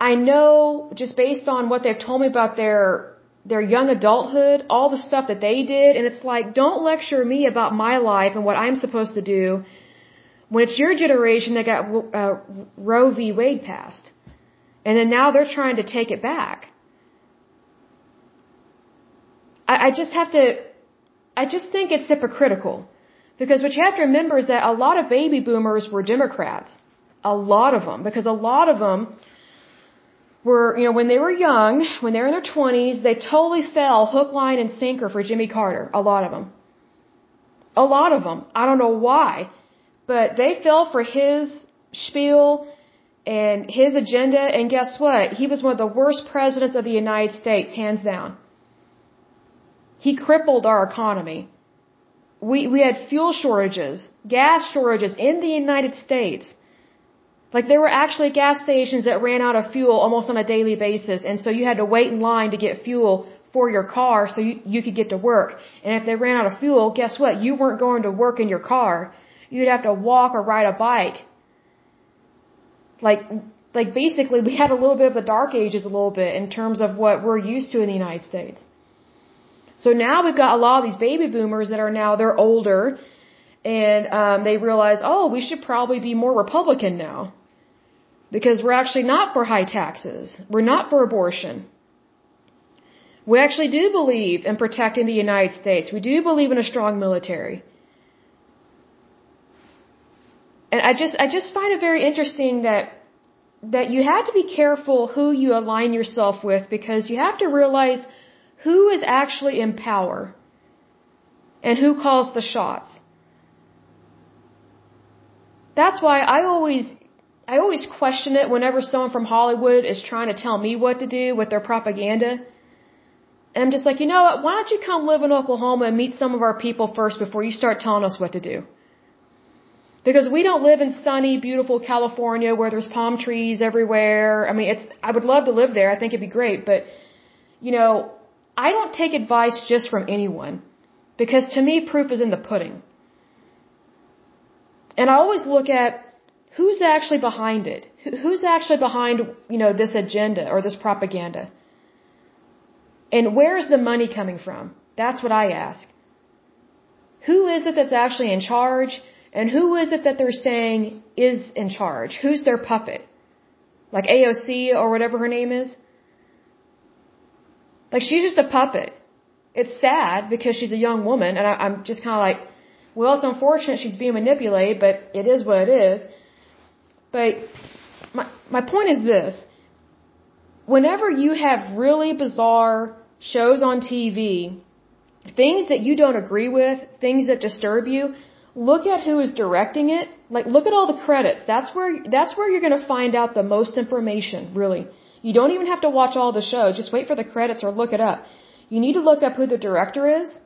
I know just based on what they've told me about their their young adulthood, all the stuff that they did, and it's like, don't lecture me about my life and what I'm supposed to do when it's your generation that got uh, Roe v. Wade passed. And then now they're trying to take it back. I, I just have to, I just think it's hypocritical. Because what you have to remember is that a lot of baby boomers were Democrats. A lot of them. Because a lot of them were, you know, when they were young, when they were in their 20s, they totally fell hook, line, and sinker for Jimmy Carter. A lot of them. A lot of them. I don't know why, but they fell for his spiel and his agenda, and guess what? He was one of the worst presidents of the United States, hands down. He crippled our economy. We, we had fuel shortages, gas shortages in the United States. Like there were actually gas stations that ran out of fuel almost on a daily basis, and so you had to wait in line to get fuel for your car so you, you could get to work. And if they ran out of fuel, guess what? You weren't going to work in your car. You'd have to walk or ride a bike. Like, like basically we had a little bit of the dark ages a little bit in terms of what we're used to in the United States. So now we've got a lot of these baby boomers that are now, they're older and um, they realize, oh, we should probably be more Republican now. Because we're actually not for high taxes. We're not for abortion. We actually do believe in protecting the United States. We do believe in a strong military. And I just I just find it very interesting that that you have to be careful who you align yourself with because you have to realize who is actually in power and who calls the shots. That's why I always I always question it whenever someone from Hollywood is trying to tell me what to do with their propaganda. And I'm just like, you know what? Why don't you come live in Oklahoma and meet some of our people first before you start telling us what to do? Because we don't live in sunny, beautiful California where there's palm trees everywhere. I mean, it's, I would love to live there. I think it'd be great. But, you know, I don't take advice just from anyone. Because to me, proof is in the pudding. And I always look at who's actually behind it. Who's actually behind, you know, this agenda or this propaganda. And where is the money coming from? That's what I ask. Who is it that's actually in charge? And who is it that they're saying is in charge? Who's their puppet? Like AOC or whatever her name is? Like she's just a puppet. It's sad because she's a young woman and I, I'm just kind of like, well, it's unfortunate she's being manipulated, but it is what it is. But my, my point is this. Whenever you have really bizarre shows on TV, things that you don't agree with, things that disturb you, look at who is directing it. Like look at all the credits. That's where that's where you're going to find out the most information, really. You don't even have to watch all the show. Just wait for the credits or look it up. You need to look up who the director is,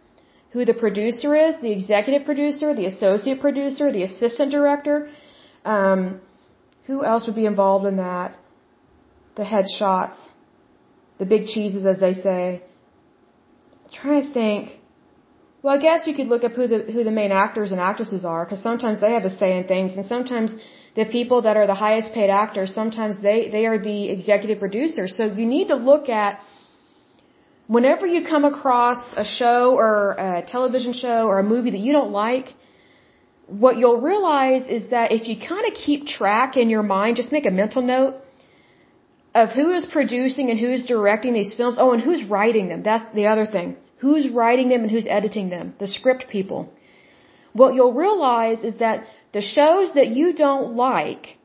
who the producer is, the executive producer, the associate producer, the assistant director. Um, who else would be involved in that? The headshots, the big cheeses, as they say. I'm trying to think. Well, I guess you could look up who the who the main actors and actresses are, because sometimes they have a say in things, and sometimes the people that are the highest paid actors, sometimes they they are the executive producers. So you need to look at whenever you come across a show or a television show or a movie that you don't like. What you'll realize is that if you kind of keep track in your mind, just make a mental note of who is producing and who's directing these films. Oh, and who's writing them. That's the other thing who's writing them and who's editing them, the script people. What you'll realize is that the shows that you don't like,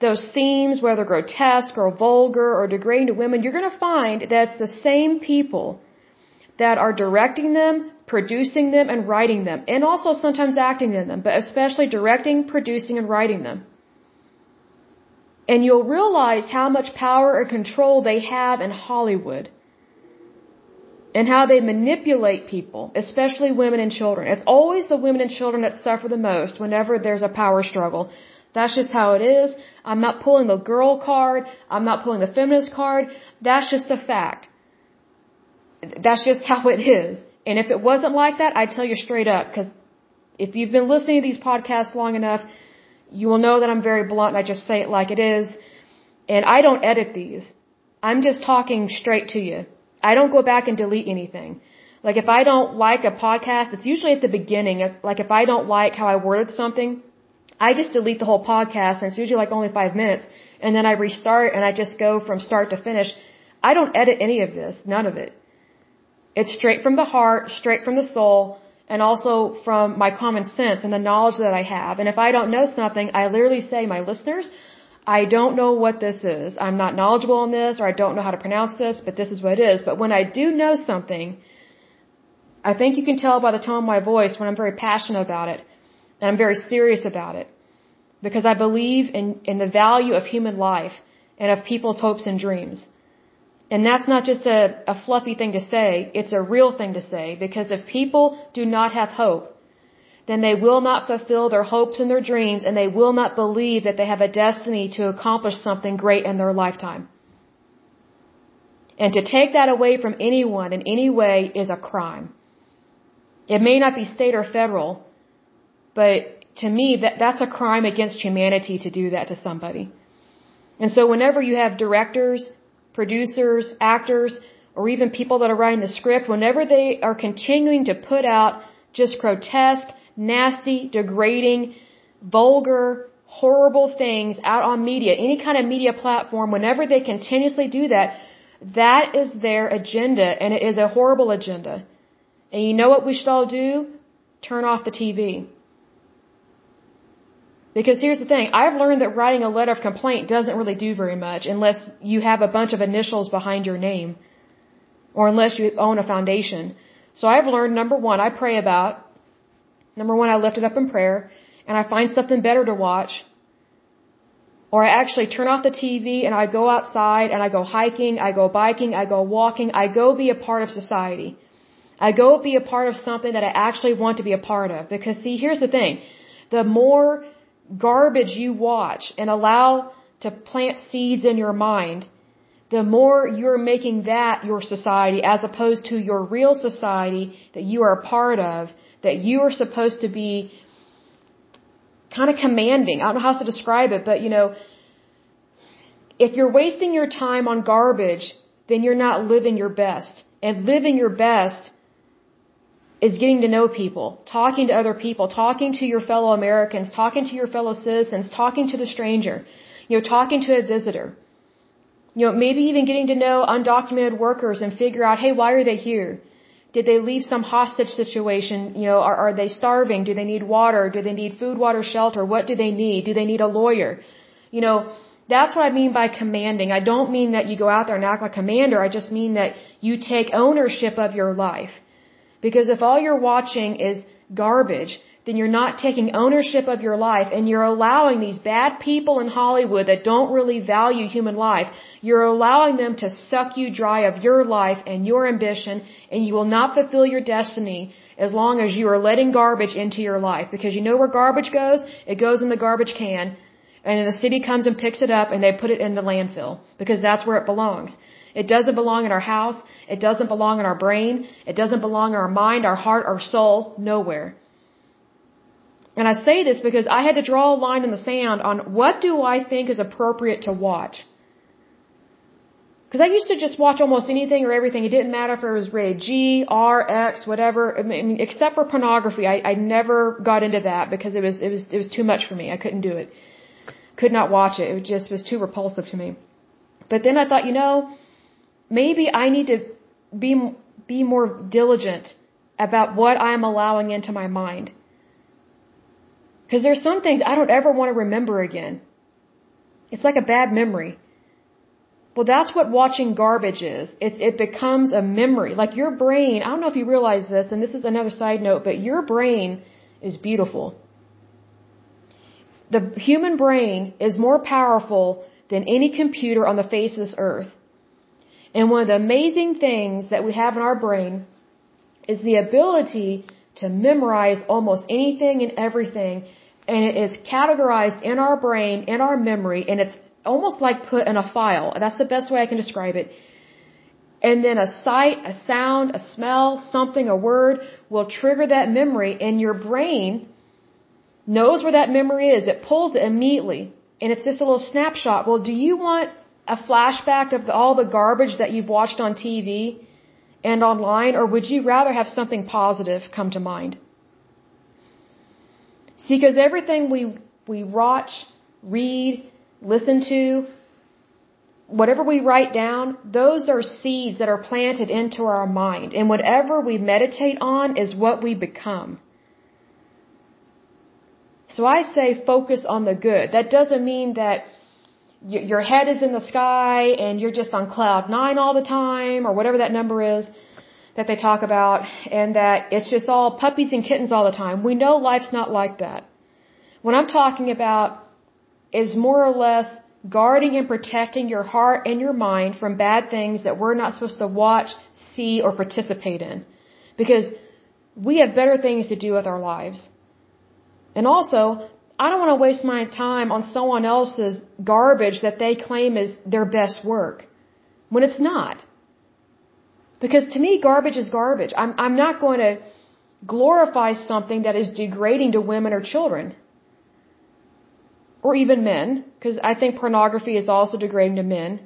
those themes, whether grotesque or vulgar or degrading to women, you're going to find that it's the same people that are directing them, producing them, and writing them, and also sometimes acting in them, but especially directing, producing, and writing them. And you'll realize how much power and control they have in Hollywood and how they manipulate people, especially women and children. It's always the women and children that suffer the most whenever there's a power struggle. That's just how it is. I'm not pulling the girl card. I'm not pulling the feminist card. That's just a fact. That's just how it is. And if it wasn't like that, I'd tell you straight up, because if you've been listening to these podcasts long enough, you will know that I'm very blunt and I just say it like it is. And I don't edit these. I'm just talking straight to you. I don't go back and delete anything. Like if I don't like a podcast, it's usually at the beginning. Like if I don't like how I worded something, I just delete the whole podcast and it's usually like only five minutes and then I restart and I just go from start to finish. I don't edit any of this. None of it. It's straight from the heart, straight from the soul, and also from my common sense and the knowledge that I have. And if I don't know something, I literally say, my listeners, I don't know what this is. I'm not knowledgeable on this or I don't know how to pronounce this, but this is what it is. But when I do know something, I think you can tell by the tone of my voice when I'm very passionate about it and I'm very serious about it because I believe in, in the value of human life and of people's hopes and dreams. And that's not just a, a fluffy thing to say, it's a real thing to say because if people do not have hope, then they will not fulfill their hopes and their dreams and they will not believe that they have a destiny to accomplish something great in their lifetime. And to take that away from anyone in any way is a crime. It may not be state or federal, but to me that, that's a crime against humanity to do that to somebody. And so whenever you have directors, producers, actors, or even people that are writing the script, whenever they are continuing to put out just grotesque, nasty, degrading, vulgar, horrible things out on media, any kind of media platform, whenever they continuously do that, that is their agenda and it is a horrible agenda. And you know what we should all do? Turn off the TV. Because here's the thing, I've learned that writing a letter of complaint doesn't really do very much unless you have a bunch of initials behind your name. Or unless you own a foundation. So I've learned number one, I pray about. Number one, I lift it up in prayer. And I find something better to watch. Or I actually turn off the TV and I go outside and I go hiking, I go biking, I go walking, I go be a part of society. I go be a part of something that I actually want to be a part of. Because see, here's the thing. The more garbage you watch and allow to plant seeds in your mind, the more you're making that your society as opposed to your real society that you are a part of, that you are supposed to be kind of commanding. I don't know how else to describe it, but you know, if you're wasting your time on garbage, then you're not living your best. And living your best is getting to know people, talking to other people, talking to your fellow Americans, talking to your fellow citizens, talking to the stranger, you know, talking to a visitor. You know, maybe even getting to know undocumented workers and figure out, hey, why are they here? Did they leave some hostage situation? You know, are, are they starving? Do they need water? Do they need food, water, shelter? What do they need? Do they need a lawyer? You know, that's what I mean by commanding. I don't mean that you go out there and act like a commander. I just mean that you take ownership of your life. Because if all you're watching is garbage, then you're not taking ownership of your life and you're allowing these bad people in Hollywood that don't really value human life, you're allowing them to suck you dry of your life and your ambition and you will not fulfill your destiny as long as you are letting garbage into your life. Because you know where garbage goes? It goes in the garbage can and then the city comes and picks it up and they put it in the landfill because that's where it belongs. It doesn't belong in our house. It doesn't belong in our brain. It doesn't belong in our mind, our heart, our soul. Nowhere. And I say this because I had to draw a line in the sand on what do I think is appropriate to watch. Because I used to just watch almost anything or everything. It didn't matter if it was rated G, R, X, whatever. I mean, except for pornography, I, I never got into that because it was it was it was too much for me. I couldn't do it. Could not watch it. It just was too repulsive to me. But then I thought, you know, maybe I need to be, be more diligent about what I'm allowing into my mind. Because there's some things I don't ever want to remember again. It's like a bad memory. Well, that's what watching garbage is. It, it becomes a memory. Like your brain, I don't know if you realize this, and this is another side note, but your brain is beautiful. The human brain is more powerful than any computer on the face of this earth. And one of the amazing things that we have in our brain is the ability to memorize almost anything and everything. And it is categorized in our brain, in our memory, and it's almost like put in a file. That's the best way I can describe it. And then a sight, a sound, a smell, something, a word will trigger that memory and your brain knows where that memory is. It pulls it immediately. And it's just a little snapshot. Well, do you want a flashback of all the garbage that you've watched on TV and online, or would you rather have something positive come to mind? See, because everything we, we watch, read, listen to, whatever we write down, those are seeds that are planted into our mind. And whatever we meditate on is what we become. So I say focus on the good. That doesn't mean that your head is in the sky and you're just on cloud nine all the time or whatever that number is that they talk about and that it's just all puppies and kittens all the time. We know life's not like that. What I'm talking about is more or less guarding and protecting your heart and your mind from bad things that we're not supposed to watch, see, or participate in. Because we have better things to do with our lives. And also, I don't want to waste my time on someone else's garbage that they claim is their best work when it's not. Because to me, garbage is garbage. I'm, I'm not going to glorify something that is degrading to women or children. or even men, because I think pornography is also degrading to men.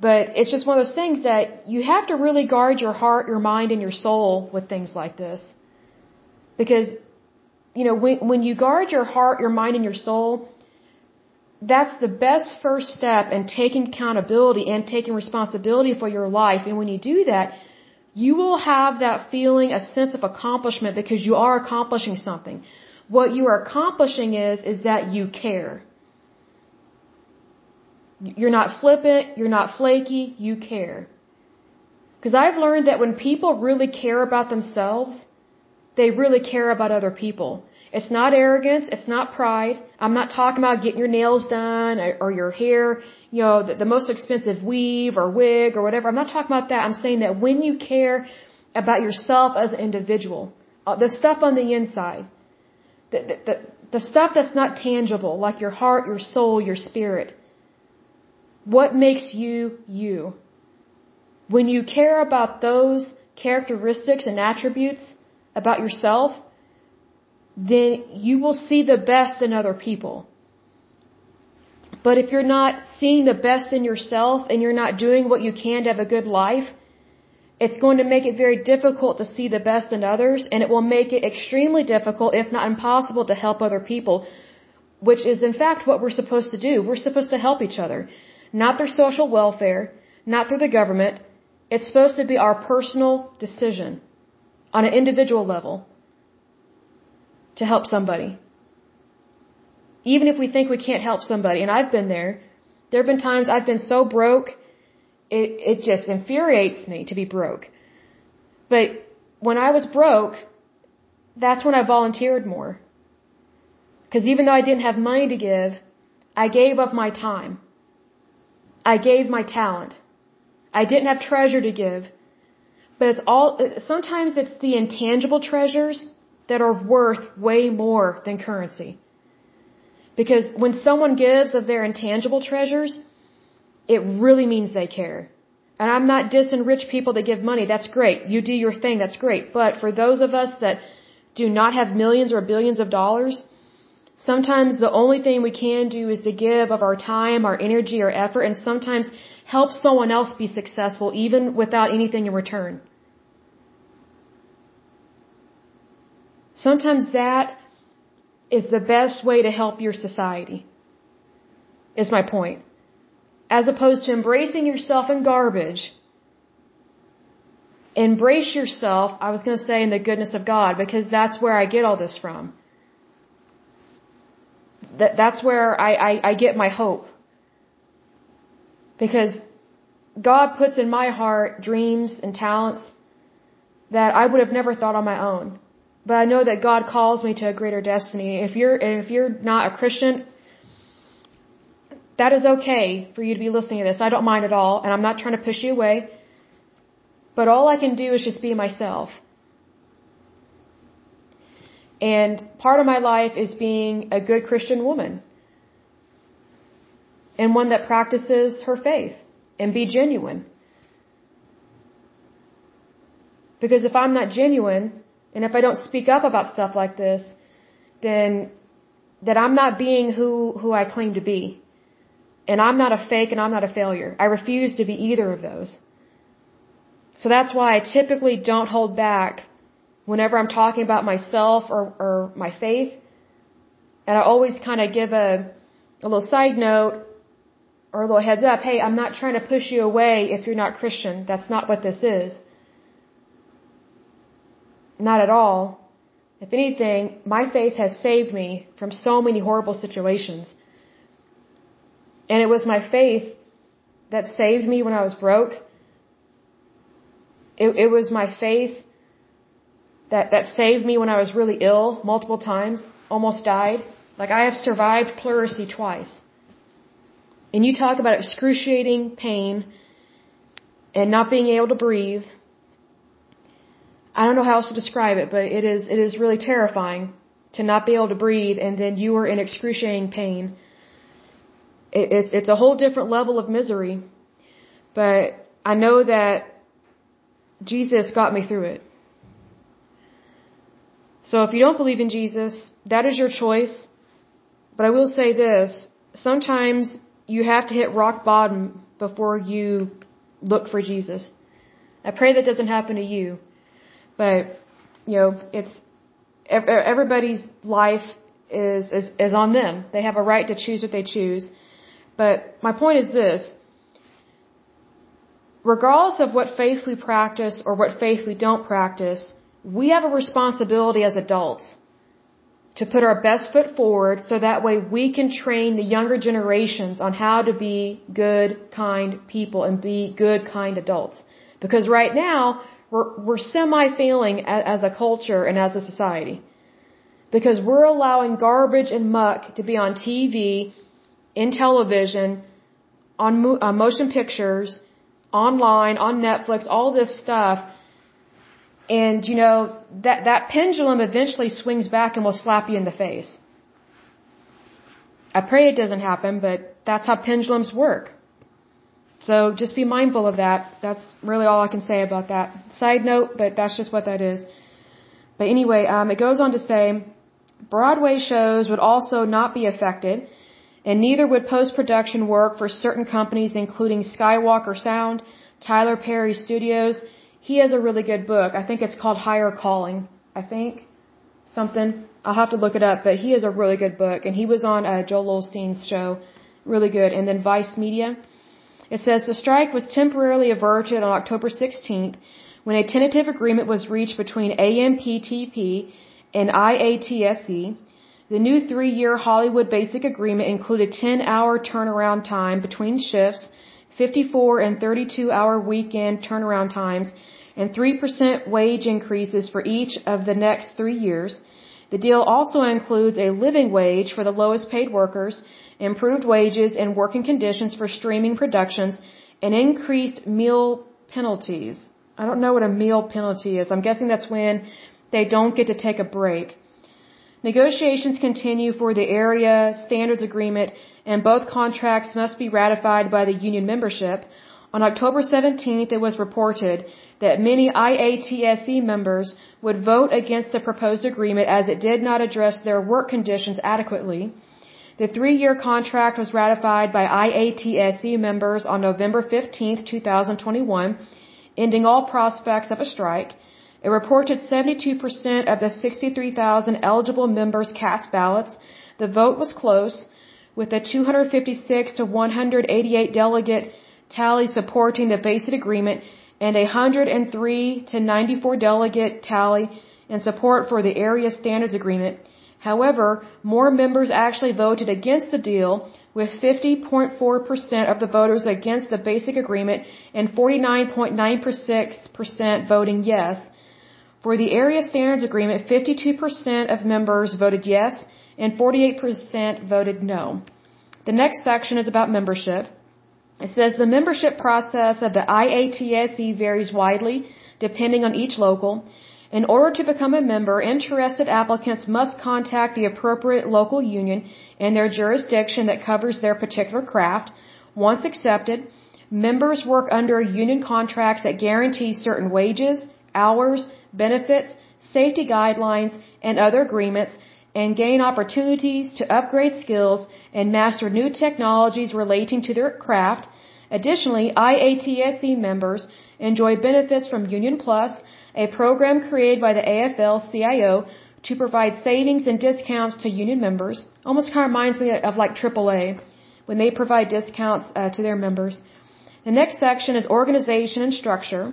But it's just one of those things that you have to really guard your heart, your mind, and your soul with things like this. Because, you know, when, when you guard your heart, your mind, and your soul, that's the best first step in taking accountability and taking responsibility for your life. And when you do that, you will have that feeling, a sense of accomplishment because you are accomplishing something. What you are accomplishing is, is that you care. You're not flippant, you're not flaky, you care. Because I've learned that when people really care about themselves, they really care about other people. It's not arrogance, it's not pride. I'm not talking about getting your nails done or, your hair, you know, the, the most expensive weave or wig or whatever. I'm not talking about that. I'm saying that when you care about yourself as an individual, uh, the stuff on the inside, the, the, the, the stuff that's not tangible, like your heart, your soul, your spirit, what makes you you? When you care about those characteristics and attributes about yourself, then you will see the best in other people. But if you're not seeing the best in yourself and you're not doing what you can to have a good life, it's going to make it very difficult to see the best in others and it will make it extremely difficult, if not impossible, to help other people, which is in fact what we're supposed to do. We're supposed to help each other. Not through social welfare, not through the government. It's supposed to be our personal decision on an individual level to help somebody. Even if we think we can't help somebody, and I've been there, there have been times I've been so broke, it, it just infuriates me to be broke. But when I was broke, that's when I volunteered more. Because even though I didn't have money to give, I gave of my time. I gave my talent. I didn't have treasure to give. But it's all, sometimes it's the intangible treasures that are worth way more than currency. Because when someone gives of their intangible treasures, it really means they care. And I'm not dissing rich people that give money. That's great. You do your thing. That's great. But for those of us that do not have millions or billions of dollars, sometimes the only thing we can do is to give of our time, our energy, our effort, and sometimes help someone else be successful even without anything in return. Sometimes that is the best way to help your society, is my point. As opposed to embracing yourself in garbage, embrace yourself, I was going to say, in the goodness of God, because that's where I get all this from. That, that's where I, I, I get my hope. Because God puts in my heart dreams and talents that I would have never thought on my own. But I know that God calls me to a greater destiny. If you're if you're not a Christian, that is okay for you to be listening to this. I don't mind at all, and I'm not trying to push you away. But all I can do is just be myself. And part of my life is being a good Christian woman. And one that practices her faith and be genuine. Because if I'm not genuine, and if I don't speak up about stuff like this, then that I'm not being who, who I claim to be. And I'm not a fake and I'm not a failure. I refuse to be either of those. So that's why I typically don't hold back whenever I'm talking about myself or, or my faith. And I always kind of give a, a little side note or a little heads up. Hey, I'm not trying to push you away if you're not Christian. That's not what this is. Not at all. If anything, my faith has saved me from so many horrible situations. And it was my faith that saved me when I was broke. It, it was my faith that, that saved me when I was really ill multiple times, almost died. Like I have survived pleurisy twice. And you talk about excruciating pain and not being able to breathe I don't know how else to describe it, but it is it is really terrifying to not be able to breathe and then you are in excruciating pain. It, it's it's a whole different level of misery, but I know that Jesus got me through it. So if you don't believe in Jesus, that is your choice. But I will say this, sometimes you have to hit rock bottom before you look for Jesus. I pray that doesn't happen to you. But, you know, it's, everybody's life is, is, is on them. They have a right to choose what they choose. But my point is this. Regardless of what faith we practice or what faith we don't practice, we have a responsibility as adults to put our best foot forward so that way we can train the younger generations on how to be good, kind people and be good, kind adults. Because right now, we're, we're semi-failing as a culture and as a society. Because we're allowing garbage and muck to be on TV, in television, on mo uh, motion pictures, online, on Netflix, all this stuff. And, you know, that, that pendulum eventually swings back and will slap you in the face. I pray it doesn't happen, but that's how pendulums work. So just be mindful of that. That's really all I can say about that. Side note, but that's just what that is. But anyway, um, it goes on to say, Broadway shows would also not be affected, and neither would post-production work for certain companies including Skywalker Sound, Tyler Perry Studios. He has a really good book. I think it's called Higher Calling. I think something. I'll have to look it up, but he has a really good book, and he was on uh, Joel Osteen's show. Really good. And then Vice Media. It says the strike was temporarily averted on October 16th when a tentative agreement was reached between AMPTP and IATSE. The new three-year Hollywood Basic Agreement included 10-hour turnaround time between shifts, 54 and 32-hour weekend turnaround times, and 3% wage increases for each of the next three years. The deal also includes a living wage for the lowest paid workers improved wages and working conditions for streaming productions, and increased meal penalties. I don't know what a meal penalty is. I'm guessing that's when they don't get to take a break. Negotiations continue for the area standards agreement and both contracts must be ratified by the union membership. On October 17th, it was reported that many IATSE members would vote against the proposed agreement as it did not address their work conditions adequately. The three-year contract was ratified by IATSE members on November 15, 2021, ending all prospects of a strike. It reported 72% of the 63,000 eligible members cast ballots. The vote was close, with a 256 to 188 delegate tally supporting the basic agreement and a 103 to 94 delegate tally in support for the area standards agreement. However, more members actually voted against the deal, with 50.4% of the voters against the basic agreement and 49.96% voting yes. For the area standards agreement, 52% of members voted yes and 48% voted no. The next section is about membership. It says the membership process of the IATSE varies widely depending on each local. In order to become a member, interested applicants must contact the appropriate local union in their jurisdiction that covers their particular craft. Once accepted, members work under union contracts that guarantee certain wages, hours, benefits, safety guidelines, and other agreements and gain opportunities to upgrade skills and master new technologies relating to their craft. Additionally, IATSE members enjoy benefits from Union Plus, a program created by the AFL-CIO to provide savings and discounts to union members. Almost kind of reminds me of like AAA when they provide discounts uh, to their members. The next section is organization and structure.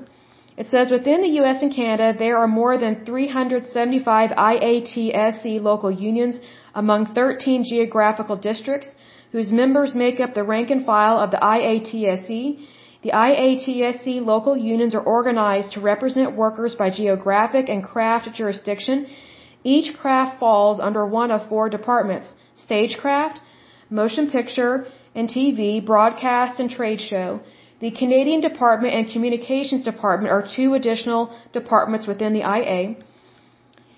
It says within the U.S. and Canada, there are more than 375 IATSE local unions among 13 geographical districts whose members make up the rank and file of the IATSE the IATSE local unions are organized to represent workers by geographic and craft jurisdiction. Each craft falls under one of four departments stagecraft, motion picture and TV, broadcast, and trade show. The Canadian Department and Communications Department are two additional departments within the IA.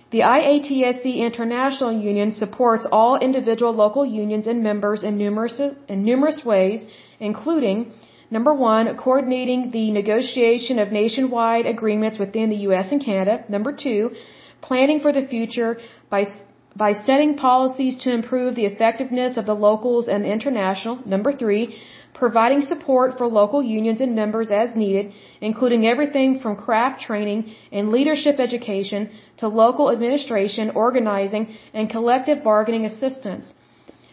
The IATSE International Union supports all individual local unions and members in numerous, in numerous ways, including Number one, coordinating the negotiation of nationwide agreements within the U.S. and Canada. Number two, planning for the future by, by setting policies to improve the effectiveness of the locals and the international. Number three, providing support for local unions and members as needed, including everything from craft training and leadership education to local administration, organizing, and collective bargaining assistance.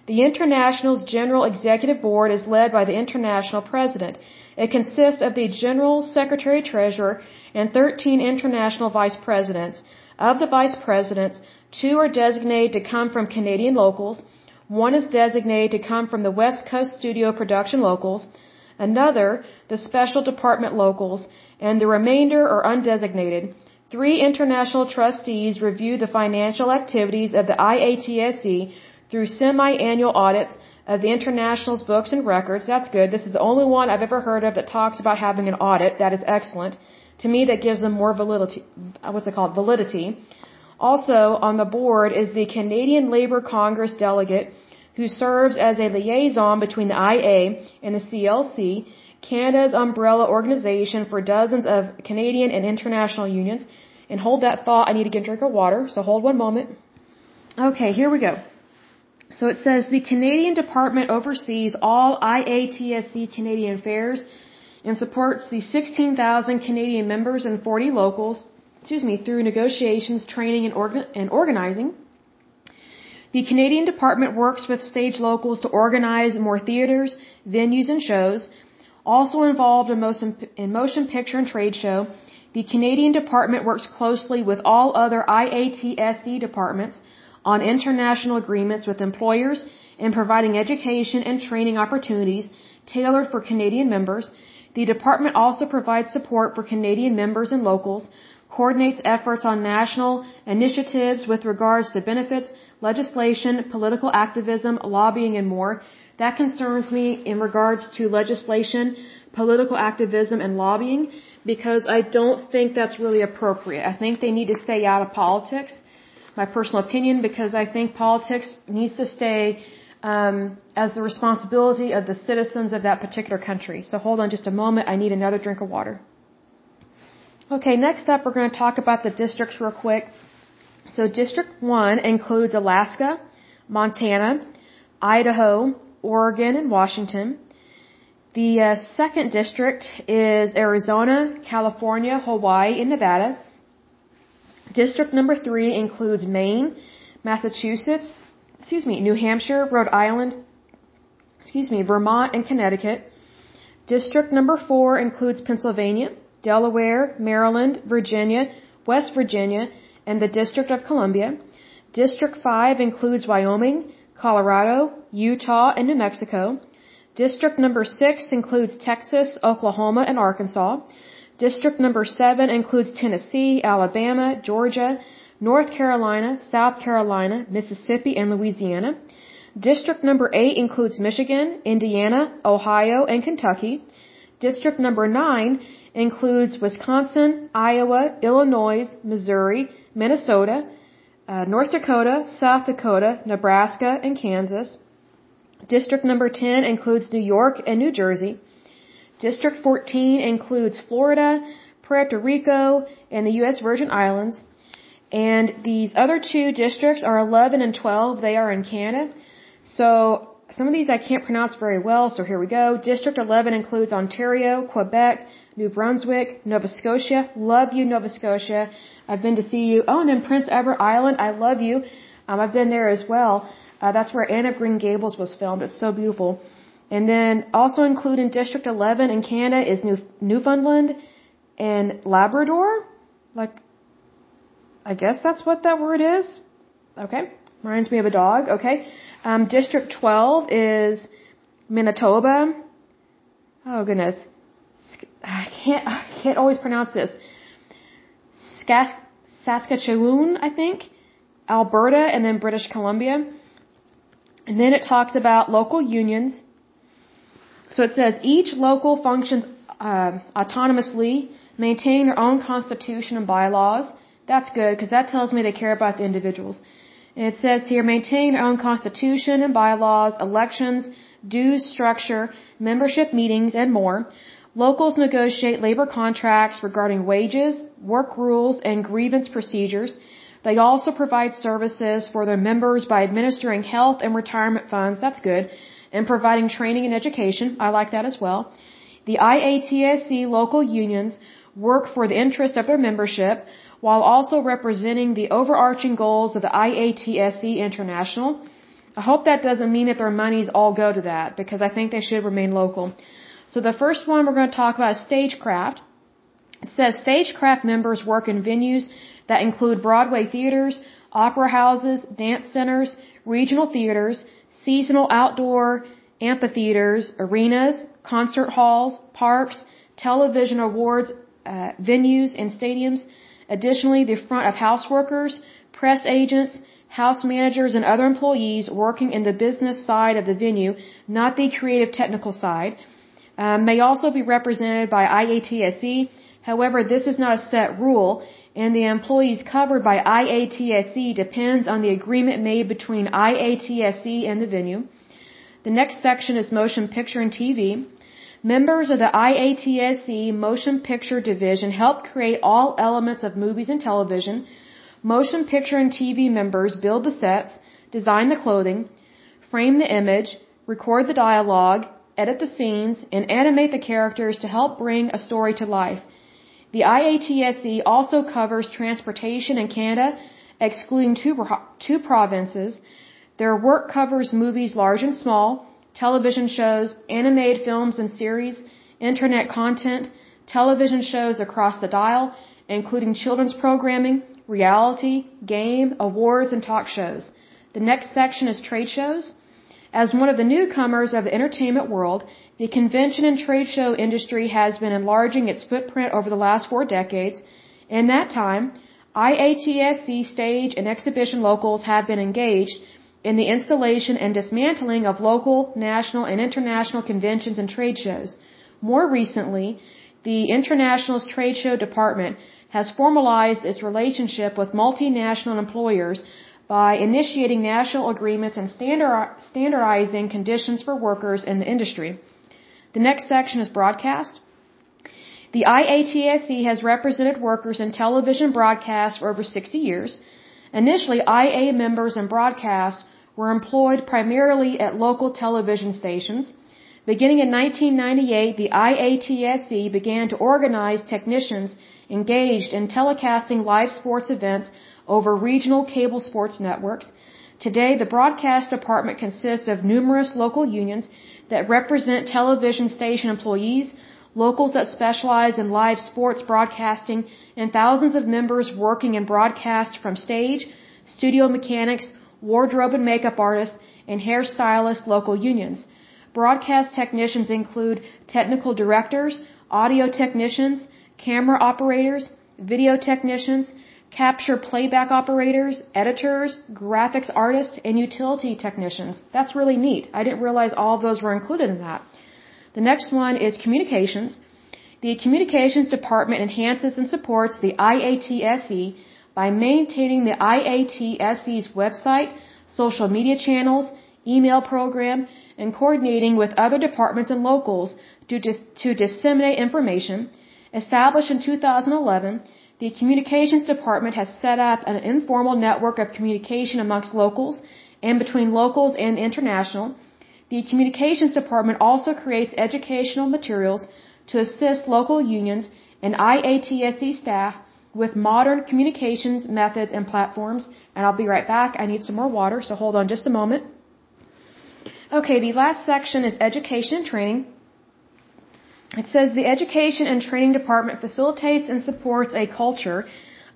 The International's General Executive Board is led by the International President. It consists of the General Secretary Treasurer and 13 International Vice Presidents. Of the Vice Presidents, two are designated to come from Canadian locals, one is designated to come from the West Coast Studio Production locals, another, the Special Department locals, and the remainder are undesignated. Three international trustees review the financial activities of the IATSE through semi-annual audits of the International's books and records. That's good. This is the only one I've ever heard of that talks about having an audit. That is excellent. To me, that gives them more validity. What's it called? Validity. Also on the board is the Canadian Labour Congress delegate who serves as a liaison between the IA and the CLC, Canada's umbrella organization for dozens of Canadian and international unions. And hold that thought, I need to get a drink of water, so hold one moment. Okay, here we go. So it says the Canadian Department oversees all IATSE Canadian affairs and supports the 16,000 Canadian members and 40 locals excuse me, through negotiations, training, and, organ and organizing. The Canadian department works with stage locals to organize more theaters, venues, and shows. Also involved in motion, in motion picture and trade show, the Canadian department works closely with all other IATSE departments on international agreements with employers and providing education and training opportunities tailored for Canadian members. The department also provides support for Canadian members and locals coordinates efforts on national initiatives with regards to benefits, legislation, political activism, lobbying, and more. That concerns me in regards to legislation, political activism, and lobbying because I don't think that's really appropriate. I think they need to stay out of politics, my personal opinion, because I think politics needs to stay um, as the responsibility of the citizens of that particular country. So hold on just a moment. I need another drink of water. Okay, next up we're going to talk about the districts real quick. So District 1 includes Alaska, Montana, Idaho, Oregon, and Washington. The uh, second district is Arizona, California, Hawaii, and Nevada. District number 3 includes Maine, Massachusetts, excuse me, New Hampshire, Rhode Island, excuse me, Vermont, and Connecticut. District number 4 includes Pennsylvania, Delaware, Maryland, Virginia, West Virginia, and the District of Columbia. District 5 includes Wyoming, Colorado, Utah, and New Mexico. District number 6 includes Texas, Oklahoma, and Arkansas. District number 7 includes Tennessee, Alabama, Georgia, North Carolina, South Carolina, Mississippi, and Louisiana. District number 8 includes Michigan, Indiana, Ohio, and Kentucky. District number 9 includes Wisconsin, Iowa, Illinois, Missouri, Minnesota, uh, North Dakota, South Dakota, Nebraska, and Kansas. District number 10 includes New York and New Jersey. District 14 includes Florida, Puerto Rico, and the U.S. Virgin Islands. And these other two districts are 11 and 12. They are in Canada. So some of these I can't pronounce very well, so here we go. District 11 includes Ontario, Quebec, New Brunswick, Nova Scotia. Love you, Nova Scotia. I've been to see you. Oh, and then Prince Edward Island. I love you. Um, I've been there as well. Uh, that's where Anne of Green Gables was filmed. It's so beautiful. And then also included in District 11 in Canada is New Newfoundland and Labrador. Like, I guess that's what that word is. Okay. Reminds me of a dog. Okay. Um, District 12 is Manitoba. Oh goodness. I can't, I can't always pronounce this. Saskatchewan, I think. Alberta and then British Columbia. And then it talks about local unions. So it says each local functions uh, autonomously, maintaining their own constitution and bylaws. That's good because that tells me they care about the individuals. It says here, maintain their own constitution and bylaws, elections, dues structure, membership meetings, and more. Locals negotiate labor contracts regarding wages, work rules, and grievance procedures. They also provide services for their members by administering health and retirement funds. That's good. And providing training and education. I like that as well. The IATSE local unions work for the interest of their membership while also representing the overarching goals of the IATSE International. I hope that doesn't mean that their monies all go to that because I think they should remain local. So the first one we're going to talk about is stagecraft. It says stagecraft members work in venues that include Broadway theaters, opera houses, dance centers, regional theaters, seasonal outdoor amphitheaters, arenas, concert halls, parks, television awards uh, venues, and stadiums. Additionally, the front of house workers, press agents, house managers, and other employees working in the business side of the venue, not the creative technical side, um, may also be represented by IATSE. However, this is not a set rule, and the employees covered by IATSE depends on the agreement made between IATSE and the venue. The next section is motion picture and TV. Members of the IATSE Motion Picture Division help create all elements of movies and television. Motion picture and TV members build the sets, design the clothing, frame the image, record the dialogue, edit the scenes, and animate the characters to help bring a story to life. The IATSE also covers transportation in Canada, excluding two, two provinces. Their work covers movies large and small, television shows, animated films and series, internet content, television shows across the dial, including children's programming, reality, game, awards, and talk shows. The next section is trade shows. As one of the newcomers of the entertainment world, the convention and trade show industry has been enlarging its footprint over the last four decades. In that time, IATSE stage and exhibition locals have been engaged in the installation and dismantling of local, national, and international conventions and trade shows. More recently, the International's Trade Show Department has formalized its relationship with multinational employers by initiating national agreements and standardizing conditions for workers in the industry. The next section is broadcast. The IATSE has represented workers in television broadcast for over 60 years. Initially, IA members in broadcast were employed primarily at local television stations. Beginning in 1998, the IATSE began to organize technicians engaged in telecasting live sports events over regional cable sports networks. Today, the broadcast department consists of numerous local unions that represent television station employees, locals that specialize in live sports broadcasting, and thousands of members working in broadcast from stage, studio mechanics, wardrobe and makeup artists, and hairstylist local unions. Broadcast technicians include technical directors, audio technicians, camera operators, video technicians, capture playback operators, editors, graphics artists, and utility technicians. That's really neat. I didn't realize all of those were included in that. The next one is communications. The communications department enhances and supports the IATSE by maintaining the IATSE's website, social media channels, email program, and coordinating with other departments and locals to, dis to disseminate information. Established in 2011, the Communications Department has set up an informal network of communication amongst locals and between locals and international. The Communications Department also creates educational materials to assist local unions and IATSE staff with modern communications methods and platforms. And I'll be right back. I need some more water, so hold on just a moment. Okay, the last section is education and training. It says the Education and Training Department facilitates and supports a culture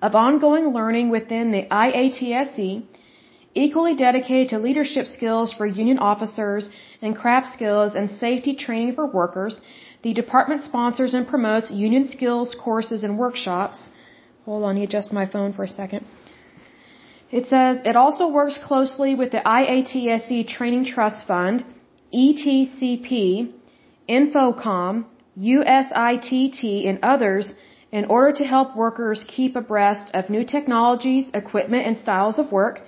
of ongoing learning within the IATSE, equally dedicated to leadership skills for union officers and craft skills and safety training for workers. The department sponsors and promotes union skills courses and workshops. Hold on, me adjust my phone for a second. It says it also works closely with the IATSE Training Trust Fund, ETCP, InfoComm, USITT, and others in order to help workers keep abreast of new technologies, equipment, and styles of work.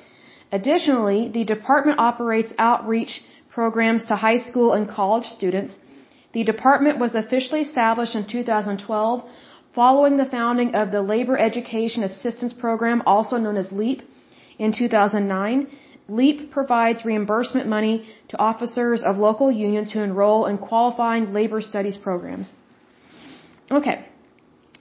Additionally, the department operates outreach programs to high school and college students. The department was officially established in 2012 following the founding of the Labor Education Assistance Program, also known as LEAP, in 2009. LEAP provides reimbursement money to officers of local unions who enroll in qualifying labor studies programs. Okay.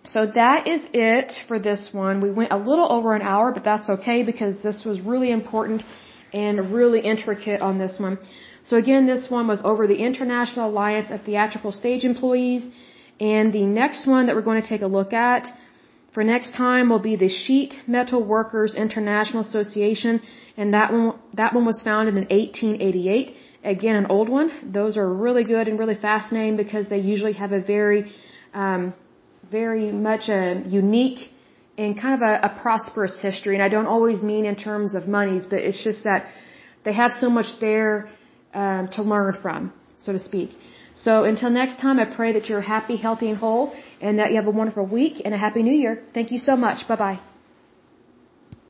So that is it for this one. We went a little over an hour, but that's okay because this was really important and really intricate on this one. So again, this one was over the International Alliance of Theatrical Stage Employees. And the next one that we're going to take a look at for next time will be the Sheet Metal Workers International Association. And that one, that one was founded in 1888. Again, an old one. Those are really good and really fascinating because they usually have a very, um, very much a unique and kind of a, a prosperous history. And I don't always mean in terms of monies, but it's just that they have so much there um, to learn from, so to speak. So until next time, I pray that you're happy, healthy, and whole, and that you have a wonderful week and a happy new year. Thank you so much. Bye bye.